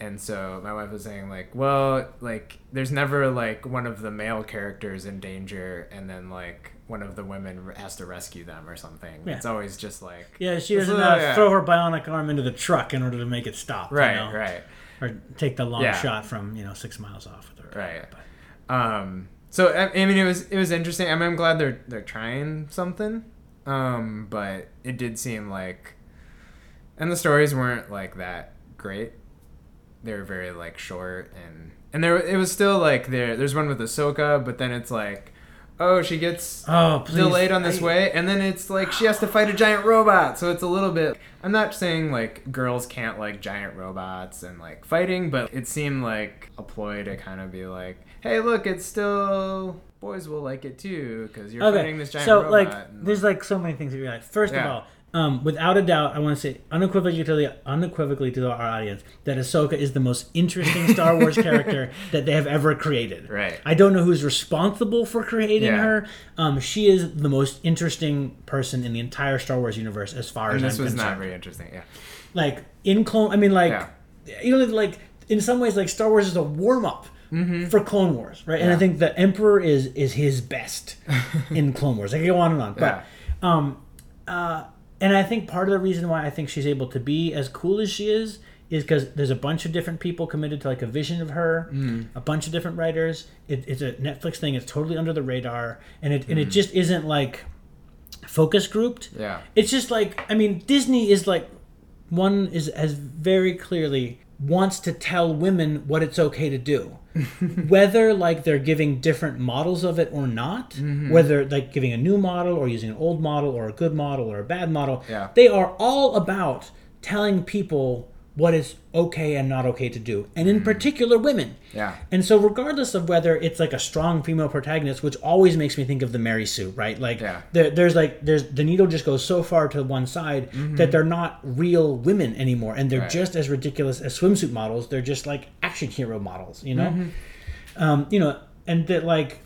And so my wife was saying like, well, like there's never like one of the male characters in danger and then like one of the women has to rescue them or something. Yeah. It's always just like Yeah, she doesn't uh, yeah. throw her bionic arm into the truck in order to make it stop. you right, know? right. Or take the long Yeah. shot from you know six miles off. With her. Right. But- Um, so I, I mean, it was it was interesting. I mean, I'm glad they're they're trying something. Um, but it did seem like, and the stories weren't like that great. They were very like short and and there it was still like there. There's one with Ahsoka, but then it's like, oh, she gets Oh, delayed on this I- way, and then it's like she has to fight a giant robot. So it's a little bit. I'm not saying like girls can't like giant robots and like fighting, but it seemed like a ploy to kind of be like, hey, look, it's still boys will like it too because you're fighting this giant so robot. like, and, there's like so many things that you're like. First of all, um, without a doubt, I want to say unequivocally to unequivocally to our audience that Ahsoka is the most interesting Star Wars character that they have ever created. Right. I don't know who's responsible for creating Yeah. her. Um, she is the most interesting person in the entire Star Wars universe, as far And as this I'm was concerned. not very interesting. Yeah. like in clone. I mean, like Yeah. you know, like in some ways, like Star Wars is a warm up. For Clone Wars, right? And I Mm-hmm. Think the Emperor is is his best in Clone Wars. I could go on and on, but um, uh, and I think part of the reason why I think she's able to be as cool as she is is because there's a bunch of different people committed to like a vision of her, Mm. a bunch of different writers. It, it's a Netflix thing. It's totally under the radar, and it and Mm. it just isn't like focus grouped. Yeah. It's just like I mean, Disney is like one is as very clearly wants to tell women what it's okay to do. whether like they're giving different models of it or not, Mm-hmm. whether like giving a new model or using an old model or a good model or a bad model, Yeah. they are all about telling people what is okay and not okay to do, and in particular women. Mm-hmm. Yeah. And so, regardless of whether it's like a strong female protagonist, which always makes me think of the Mary Sue, right? Like, Yeah. there, there's like there's the needle just goes so far to one side that they're not real women anymore, and they're Right. just as ridiculous as swimsuit models. They're just like action hero models, you know. Um, you know, and that like,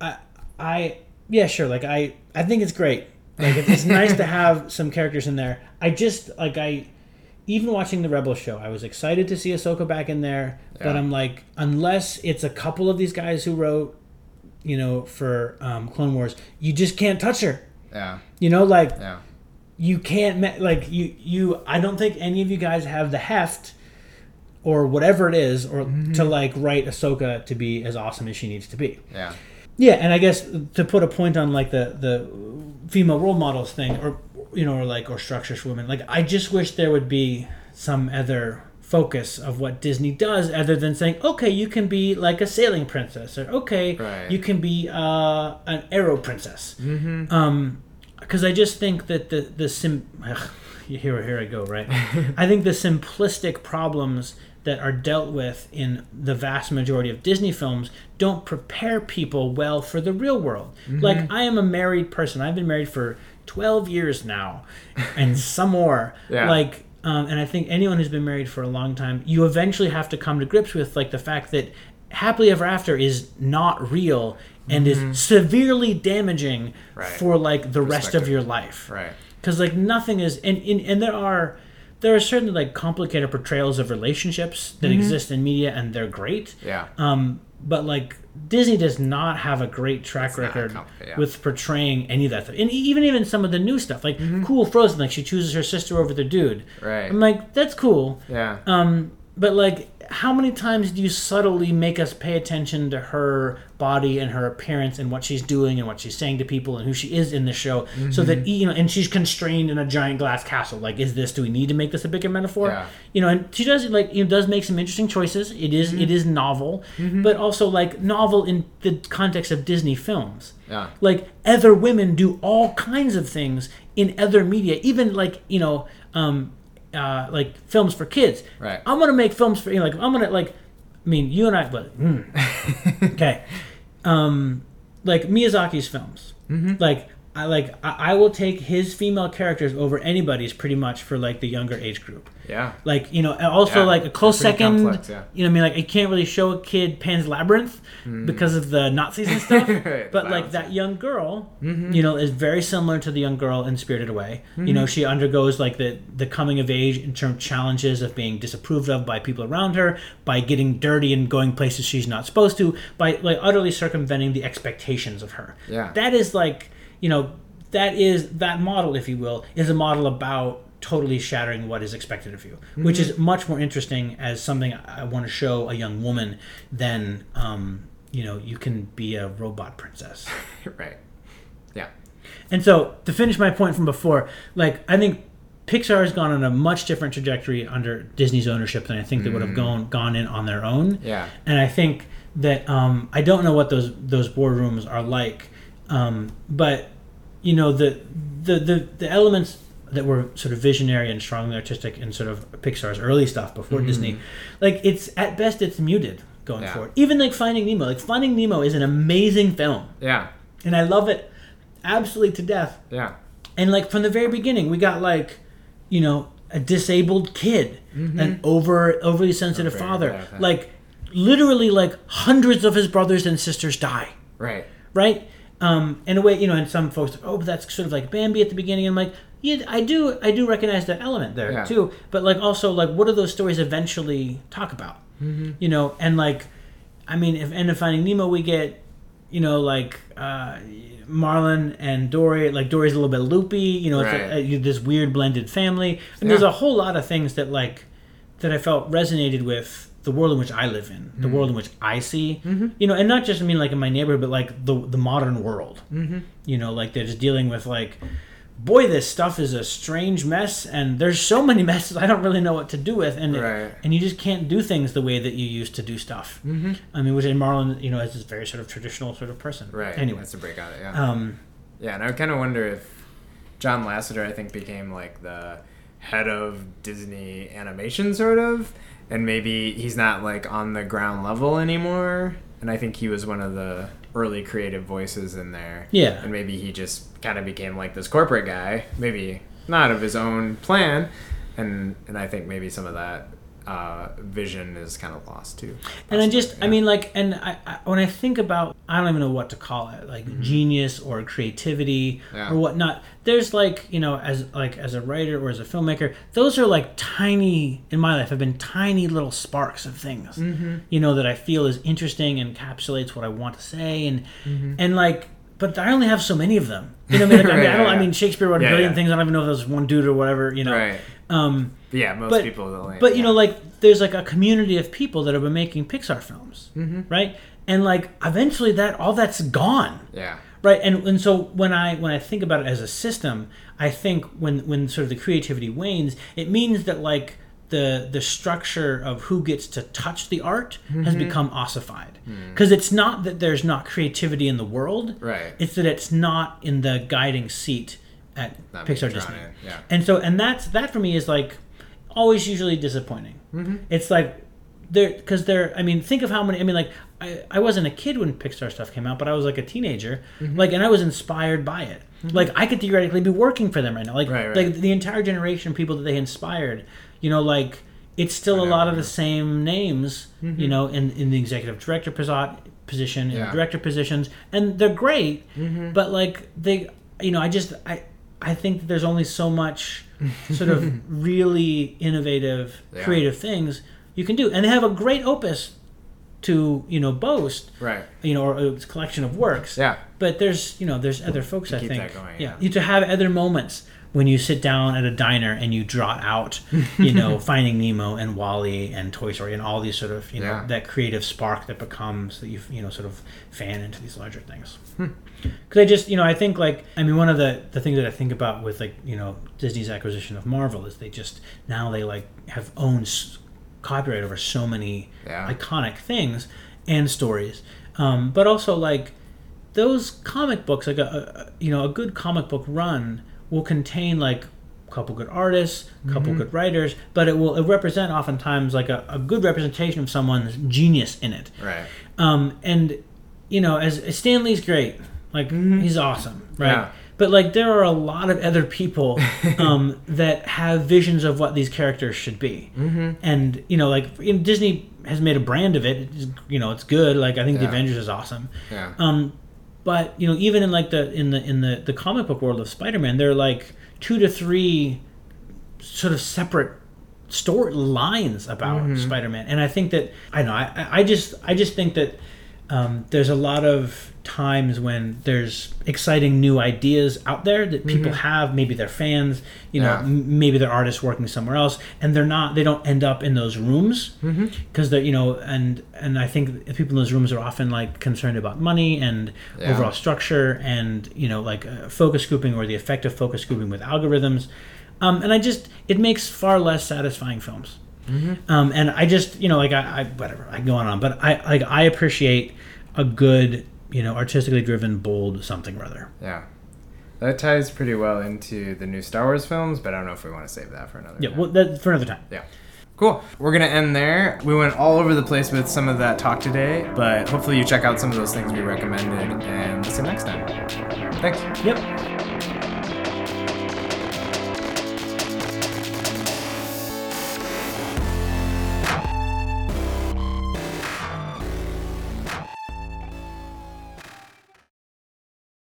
I, I, yeah, sure. Like I, I think it's great. Like it's nice to have some characters in there. I just like I, even watching the Rebel show, I was excited to see Ahsoka back in there. But I'm like, unless it's a couple of these guys who wrote, you know, for um, Clone Wars, you just can't touch her. Yeah. You know, like Yeah. you can't like you you i don't think any of you guys have the heft or whatever it is or to like write ahsoka to be as awesome as she needs to be Yeah. yeah and i guess to put a point on like the the female role models thing or you know or like or structures for women like i just wish there would be some other focus of what disney does other than saying okay you can be like a sailing princess or okay Right. you can be uh, an arrow princess um because I just think that the the sim ugh, here here I go right. I think the simplistic problems that are dealt with in the vast majority of Disney films don't prepare people well for the real world. Like I am a married person. I've been married for 12 years now and some more. Yeah. Like um, and I think anyone who's been married for a long time, you eventually have to come to grips with like the fact that happily ever after is not real and is severely damaging Right. for like the rest of your life Right. because like nothing is and, and and there are there are certainly like complicated portrayals of relationships that exist in media and they're great Yeah. um but like disney does not have a great track not record yeah. with portraying any of that stuff and even even some of the new stuff like cool frozen like she chooses her sister over the dude Right. i'm like that's cool Yeah. um, but like, how many times do you subtly make us pay attention to her body and her appearance and what she's doing and what she's saying to people and who she is in the show, so Mm-hmm. that you know, and she's constrained in a giant glass castle. Like, is this? Do we need to make this a bigger metaphor? Yeah. You know, and she does like you know does make some interesting choices. It is- Mm-hmm. it is novel, but also like novel in the context of Disney films Yeah. like other women do all kinds of things in other media even like you know um uh like films for kids Right. i'm gonna make films for you know like i'm gonna like i mean you and i but hmm. okay um like miyazaki's films Mm-hmm. like I like I, I will take his female characters over anybody's pretty much for like the younger age group. Yeah. Like you know, also Yeah, like a close second. complex, yeah. You know, what I mean, like I can't really show a kid Pan's Labyrinth because of the Nazis and stuff. Mm. But like that young girl, Mm-hmm. you know, is very similar to the young girl in Spirited Away. You know, she undergoes like the the coming of age in terms of challenges of being disapproved of by people around her, by getting dirty and going places she's not supposed to, by like utterly circumventing the expectations of her. Yeah. That is like you know that is that model, if you will, is a model about totally shattering what is expected of you, which Mm-hmm. is much more interesting as something I want to show a young woman than um, you know you can be a robot princess. right. Yeah. And so to finish my point from before, like I think Pixar has gone on a much different trajectory under Disney's ownership than I think they would have gone gone in on their own. Yeah. And I think that um, I don't know what those those boardrooms are like, um, but you know the, the the the elements that were sort of visionary and strongly artistic in sort of Pixar's early stuff before Disney, like it's at best it's muted going Yeah. forward. Even like Finding Nemo, like Finding Nemo is an amazing film Yeah. and I love it absolutely to death. Yeah. and like from the very beginning, we got like, you know, a disabled kid, an over overly sensitive Over- father, yeah, okay. like literally like hundreds of his brothers and sisters die Right. right? Um, in a way, you know, and some folks, oh, but that's sort of like Bambi at the beginning. I'm like, yeah, I do, I do recognize that element there Yeah. too. But like, also, like, what do those stories eventually talk about? Mm-hmm. You know, and like, I mean, if end of Finding Nemo, we get, you know, like uh, Marlin and Dory. Like Dory's a little bit loopy. You know, it's a, a, this weird blended family. And there's a whole lot of things that like that I felt resonated with the world in which I live in, the Mm-hmm. world in which I see, you know, and not just I mean like in my neighborhood, but like the the modern world. Mm-hmm. You know, like they're just dealing with like, boy, this stuff is a strange mess, and there's so many messes I don't really know what to do with, and it- Right. and you just can't do things the way that you used to do stuff. Mm-hmm. I mean, which in Marlin, you know, is this very sort of traditional sort of person. Right. Anyway, That's a break out. of it, Yeah. um, Yeah, and I kind of wonder if John Lasseter, I think, became like the head of Disney animation, sort of, and maybe he's not like on the ground level anymore. And I think he was one of the early creative voices in there. Yeah. And maybe he just kind of became like this corporate guy, maybe not of his own plan, and and I think maybe some of that uh, vision is kind of lost too. and I just, I mean, like, and I, I when I think about, I don't even know what to call it, like genius or creativity Mm-hmm. Yeah. or whatnot. There's like, you know, as like as a writer or as a filmmaker, those are like tiny in my life have been tiny little sparks of things, Mm-hmm. you know, that I feel is interesting, and encapsulates what I want to say, and Mm-hmm. and like. But I only have so many of them. You know, I mean, like, I, mean, I don't. I yeah. mean, Shakespeare wrote a Yeah, billion yeah. things. I don't even know if that was one dude or whatever. You know, right. um, yeah, most but- people. But you know, like there's like a community of people that have been making Pixar films, Mm-hmm. right? And like eventually that all that's gone, yeah. right? And and so when I when I think about it as a system, I think when when sort of the creativity wanes, it means that like the the structure of who gets to touch the art Mm-hmm. has become ossified Mm. because it's not that there's not creativity in the world, Right. It's that it's not in the guiding seat at Not Pixar Disney. yeah. And so, and that's that for me is like always usually disappointing. Mm-hmm. It's like there because there. I mean, think of how many. I mean, like I, I wasn't a kid when Pixar stuff came out, but I was like a teenager. Mm-hmm. Like, and I was inspired by it. Like, I could theoretically be working for them right now. Like, Right, right. like the entire generation of people that they inspired. You know, like it's still a know, lot of the same names. You know, in in the executive director posi- position, in Yeah. director positions, and they're great. Mm-hmm. But like they, you know, I just I I think that there's only so much sort of really innovative, Yeah. creative things you can do, and they have a great opus to you know boast, Right. you know, or a collection of works. Yeah. But there's you know there's other folks I keep think going, yeah yeah. you to have other moments when you sit down at a diner and you draw out you know Finding Nemo and WALL-E and Toy Story and all these sort of you know Yeah. that creative spark that becomes that you you know sort of fan into these larger things. Hmm. Because I just you know I think like I mean one of the the things that I think about with like you know Disney's acquisition of Marvel is they just now they like have owned copyright over so many Yeah. iconic things and stories, um, but also like those comic books, like a, a you know a good comic book run will contain like a couple good artists, a couple Mm-hmm. good writers, but it will it represent oftentimes like a, a good representation of someone's genius in it. Right. Um, and you know, as Stan Lee's great, like he's awesome, right? Mm-hmm. Yeah. But like there are a lot of other people um, that have visions of what these characters should be, mm-hmm. and you know, like you know, Disney has made a brand of it. It's, you know, it's good. Like I think the Avengers is awesome. Yeah. Um, but you know, even in like the in the in the the comic book world of Spider-Man, there are like two to three sort of separate story lines about Mm-hmm. Spider-Man, and I think that I know I I- I just I just think that um, there's a lot of times when there's exciting new ideas out there that people have maybe they're fans you know Mm-hmm. Yeah. m- maybe they're artists working somewhere else and they're not they don't end up in those rooms Mm-hmm. because they're you know and and i think people in those rooms are often like concerned about money and Yeah. overall structure and you know like uh, focus grouping or the effect of focus grouping with algorithms um, and i just it makes far less satisfying films um, and i just you know like I, I whatever i can go on on but i like i appreciate a good you know artistically driven bold something or other Yeah. That ties pretty well into the new Star Wars films, but I don't know if we want to save that for another yeah time. well that for another time Yeah. Cool. We're going to end there. We went all over the place with some of that talk today, but hopefully you check out some of those things we recommended and listen next time. Thanks. yep